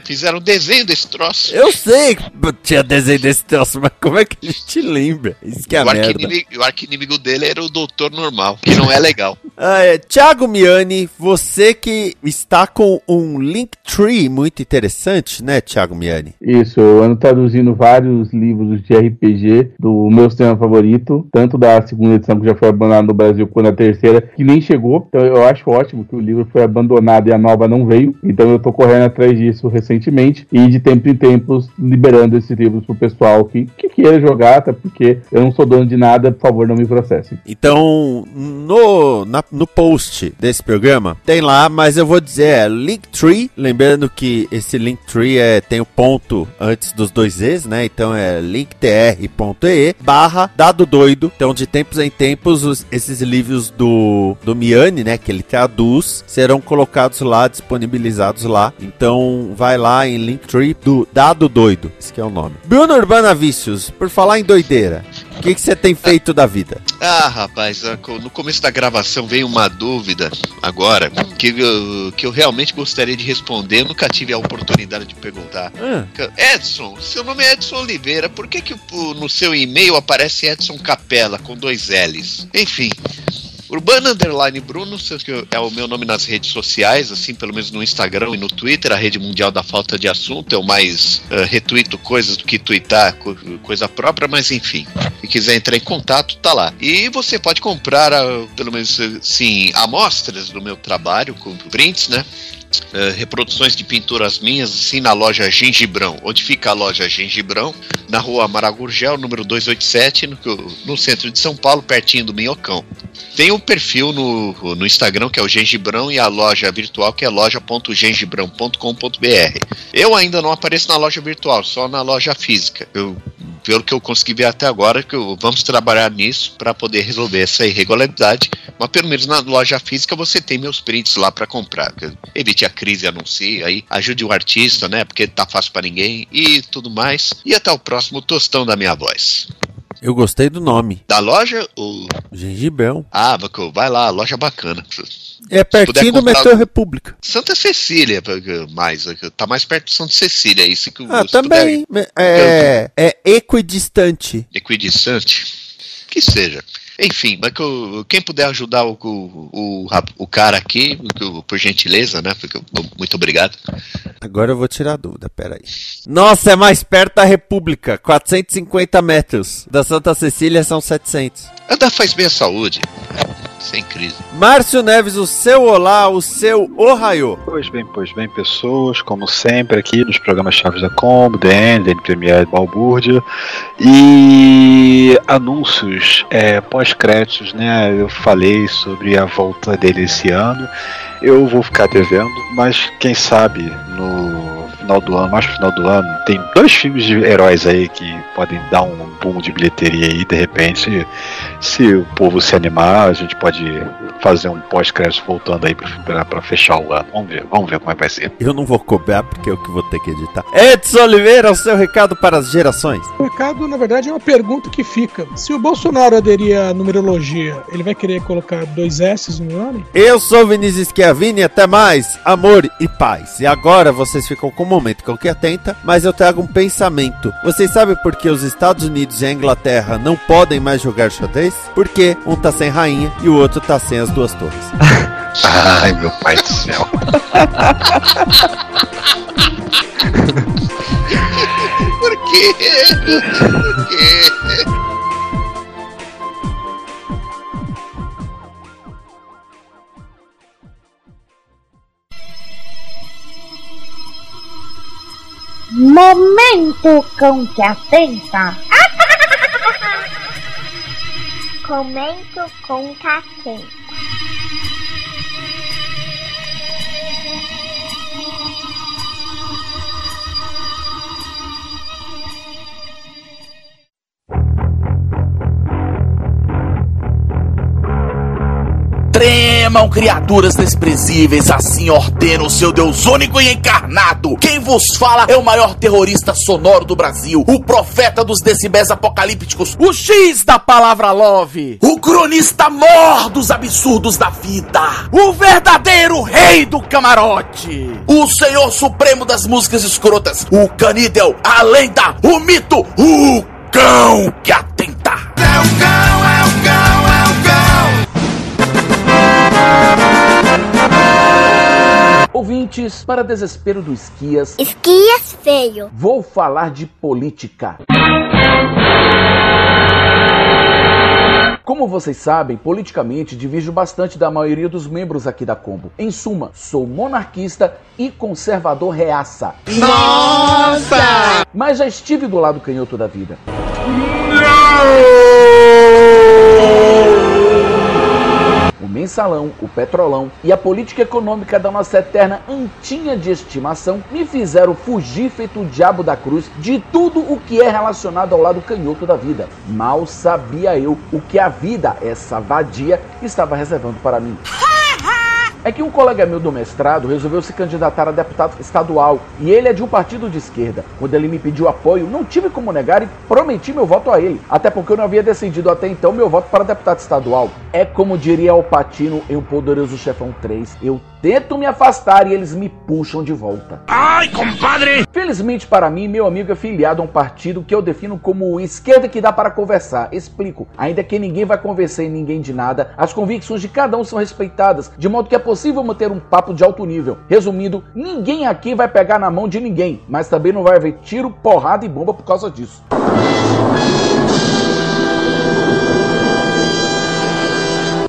Fizeram desenho desse troço. Eu sei que tinha desenho desse troço, mas como é que a gente lembra? Isso que é a o, merda. o arquinimigo dele era o doutor normal, que não é legal. Ah, é, Thiago Miani, você que está com um Linktree muito interessante, né, Thiago Miani? Isso, eu ando traduzindo vários livros de RPG do meu sistema favorito, tanto da segunda edição que já foi abandonada no Brasil, quanto a terceira, que nem chegou. Então eu acho ótimo que o livro foi abandonado e a nova não veio. Então eu tô correndo atrás disso recentemente e de tempo em tempos liberando esses livros pro pessoal que, que queira jogar, até porque eu não sou dono de nada, por favor, não me processem. Então, no, na- no post desse programa, tem lá, mas eu vou dizer, é Linktree, lembrando que esse Linktree é, tem o ponto antes dos dois E's, né? Então é linktr.ee barra dado doido. Então, de tempos em tempos, os- esses livros do, do Miani, né, que ele traduz, serão colocados lá, disponibilizados lá. Então, vai lá em Linktree do dado doido, esse que é o nome. Bruno Urbana Vícios, por falar em doideira, o que você tem feito da vida? Ah, rapaz, ah, no começo da gravação veio uma dúvida agora que eu, que eu realmente gostaria de responder. Eu nunca tive a oportunidade de perguntar. Ah. Edson, seu nome é Edson Oliveira, por que, que no seu e-mail aparece Edson Capela com dois L's? Enfim. Urbana Underline Bruno, que é o meu nome nas redes sociais, assim, pelo menos no Instagram e no Twitter, a rede mundial da falta de assunto. Eu mais eh, retuito coisas do que twittar co- coisa própria, mas enfim. Se quiser entrar em contato, tá lá. E você pode comprar, ah, pelo menos, eh, sim, amostras do meu trabalho, com prints, né? Eh, reproduções de pinturas minhas, assim, na loja Gengibrão. Onde fica a loja Gengibrão? Na rua Maragurgel, número 287, no, no centro de São Paulo, pertinho do Minhocão. Tem o perfil no, no Instagram, que é o Gengibrão, e a loja virtual, que é loja.gengibrão.com.br. Eu ainda não apareço na loja virtual, só na loja física. Eu, pelo que eu consegui ver até agora, que eu- vamos trabalhar nisso para poder resolver essa irregularidade. Mas pelo menos na loja física você tem meus prints lá para comprar. Evite a crise, anuncie aí, ajude o artista, né? Porque tá fácil para ninguém e tudo mais. E até o próximo tostão da minha voz. Eu gostei do nome. Da loja, o Gengibrão. ah, vai lá, loja bacana. É pertinho do metrô República. Santa Cecília, mais, tá mais perto de Santa Cecília, é isso que Ah, se puder- também. É, é equidistante. equidistante, que seja. Enfim, mas que eu- quem puder ajudar o, o, o, o cara aqui, por gentileza, né? Muito obrigado. Agora eu vou tirar a dúvida, peraí. Nossa, é mais perto da República. 450 metros. Da Santa Cecília são 700. Andar faz bem à saúde. Sem crise. Márcio Neves, o seu olá, o seu ohaiô. Pois bem, pois bem, pessoas, como sempre aqui nos programas Chaves da Combo, DN, DN Premier, Balbúrdia e anúncios é, pós-créditos, né? Eu falei sobre a volta dele esse ano. Eu vou ficar devendo, mas quem sabe no final do ano, mais pro final do ano, tem dois filmes de heróis aí que podem dar um boom de bilheteria aí, de repente, se o povo se animar, a gente pode fazer um pós-crédito voltando aí pra, fechar o ano. Vamos ver, vamos ver como é que vai ser. Eu não vou cobrar porque eu que vou ter que editar. Edson Oliveira, o seu recado para as gerações. O recado, na verdade, é uma pergunta que fica. Se o Bolsonaro aderir à numerologia, ele vai querer colocar dois S no nome? Eu sou Vinícius Schiavini, até mais, amor e paz. E agora vocês ficam com um momento que eu que atenta, mas eu trago um pensamento. Vocês sabem por que os Estados Unidos e a Inglaterra não podem mais jogar xadrez? Porque um tá sem rainha e o outro tá sem as duas torres. Ai, meu pai do céu. Por quê? Por quê? Momento com que atenta. Comento com catenta. Tremam, criaturas desprezíveis, assim ordena o seu Deus único e encarnado. Quem vos fala é o maior terrorista sonoro do Brasil, o profeta dos decibéis apocalípticos, o X da palavra love, o cronista mor dos absurdos da vida, o verdadeiro rei do camarote, o senhor supremo das músicas escrotas, o canídel, a lenda, o mito, o cão que atenta. É o cão, é Ouvintes, para desespero do Esquias, Esquias feio. vou falar de política. Como vocês sabem, politicamente divijo bastante da maioria dos membros aqui da Combo. Em suma, sou monarquista e conservador reaça. Nossa! Mas já estive do lado canhoto da vida. O mensalão, o petrolão e a política econômica da nossa eterna antinha de estimação me fizeram fugir feito o diabo da cruz de tudo o que é relacionado ao lado canhoto da vida. Mal sabia eu o que a vida, essa vadia, estava reservando para mim. É que um colega meu do mestrado resolveu se candidatar a deputado estadual e ele é de um partido de esquerda. Quando ele me pediu apoio, não tive como negar e prometi meu voto a ele, até porque eu não havia decidido até então meu voto para deputado estadual. É como diria o Patino em O Poderoso Chefão 3, eu tento me afastar e eles me puxam de volta. Ai, compadre! Felizmente para mim, meu amigo é filiado a um partido que eu defino como esquerda que dá para conversar. Explico. Ainda que ninguém vai convencer em ninguém de nada, as convicções de cada um são respeitadas, de modo que é possível manter um papo de alto nível. Resumindo, ninguém aqui vai pegar na mão de ninguém, mas também não vai haver tiro, porrada e bomba por causa disso.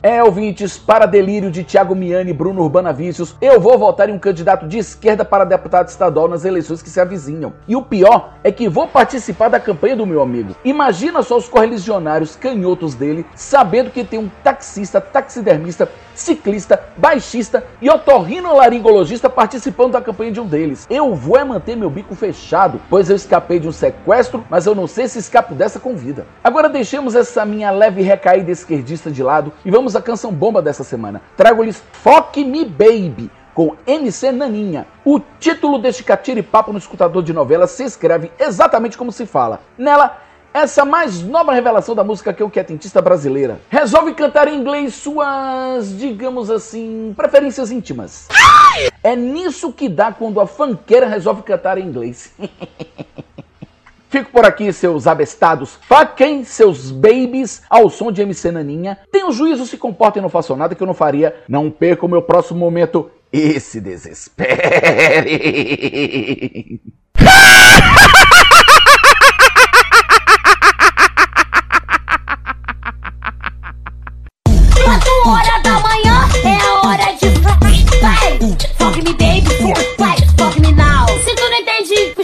É, ouvintes, para delírio de Thiago Miani e Bruno Urbana Vícios, eu vou votar em um candidato de esquerda para deputado estadual nas eleições que se avizinham. E o pior é que vou participar da campanha do meu amigo. Imagina só os correligionários canhotos dele, sabendo que tem um taxista, taxidermista, ciclista, baixista e otorrinolaringologista participando da campanha de um deles. Eu vou é manter meu bico fechado, pois eu escapei de um sequestro, mas eu não sei se escapo dessa com vida. Agora deixemos essa minha leve recaída esquerdista de lado e vamos à canção bomba dessa semana. Trago-lhes Fuck Me Baby, com MC Naninha. O título deste catiripapo no escutador de novela se escreve exatamente como se fala. Nela, essa mais nova revelação da música que é o quietentista brasileira resolve cantar em inglês suas, digamos assim, preferências íntimas. É nisso que dá quando a fanqueira resolve cantar em inglês. Fico por aqui, seus abestados. Faquem seus babies ao som de MC Naninha. Tenham juízo, se comportem, não façam nada que eu não faria. Não perca o meu próximo momento. E desespere. É.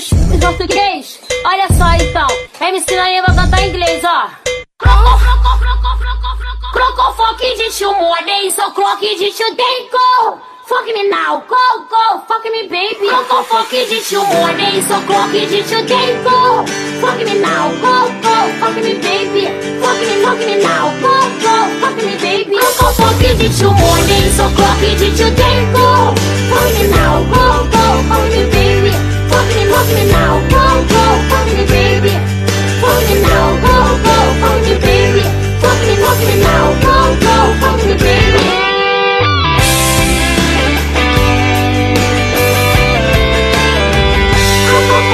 Se português, olha então. MC Naninha vai cantar em inglês, ó. Croco, croco, croco, croco, croco. Croco, fuck de tio morning, so clock de tio day go. Fuck me now, go, go, fuck me baby. Croco, fuck de tio morning, so clock de tio day go. Fuck me now, go, go, fuck me baby. Fuck me, fuck me now, go, go, fuck me baby. Croco, fuck de tio morning, so clock de tio day go. Fuck me now, go, go, fuck me baby. Fuck me, fuck me now, go, go, fuck me baby. Fuck me now, go, go, fuck me baby. Fuck me, fuck me now, go, go, fuck me baby.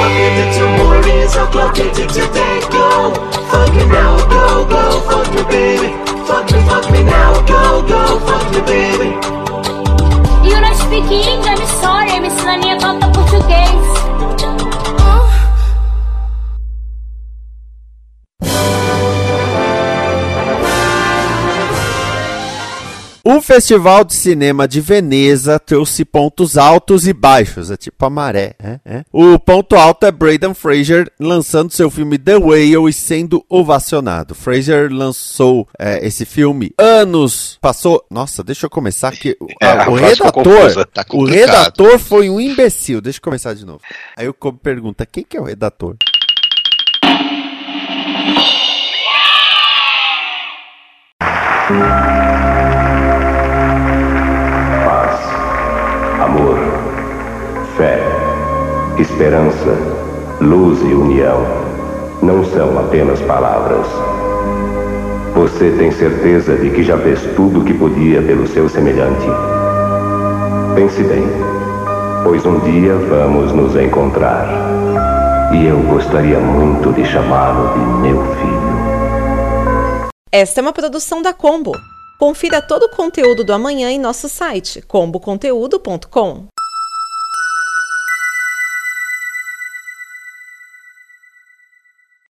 Fuck it till morning, so clock it till today go. Fuck me now, go, go, fuck me baby. Fuck me, fuck me now, go, go, fuck me baby. You don't speak English, I'm sorry, Miss Naninha canta português. O Festival de Cinema de Veneza trouxe pontos altos e baixos, é tipo a maré, né? É. O ponto alto é Braden Fraser lançando seu filme The Whale e sendo ovacionado. Fraser lançou é, esse filme anos, passou... Nossa, deixa eu começar aqui. É, a o ficou redator. Tá o redator foi um imbecil. Deixa eu começar de novo. Aí o Kobe pergunta, quem que é o redator? Esperança, luz e união não são apenas palavras. Você tem certeza de que já fez tudo o que podia pelo seu semelhante? Pense bem, pois um dia vamos nos encontrar. E eu gostaria muito de chamá-lo de meu filho. Esta é uma produção da Combo. Confira todo o conteúdo do amanhã em nosso site comboconteúdo.com.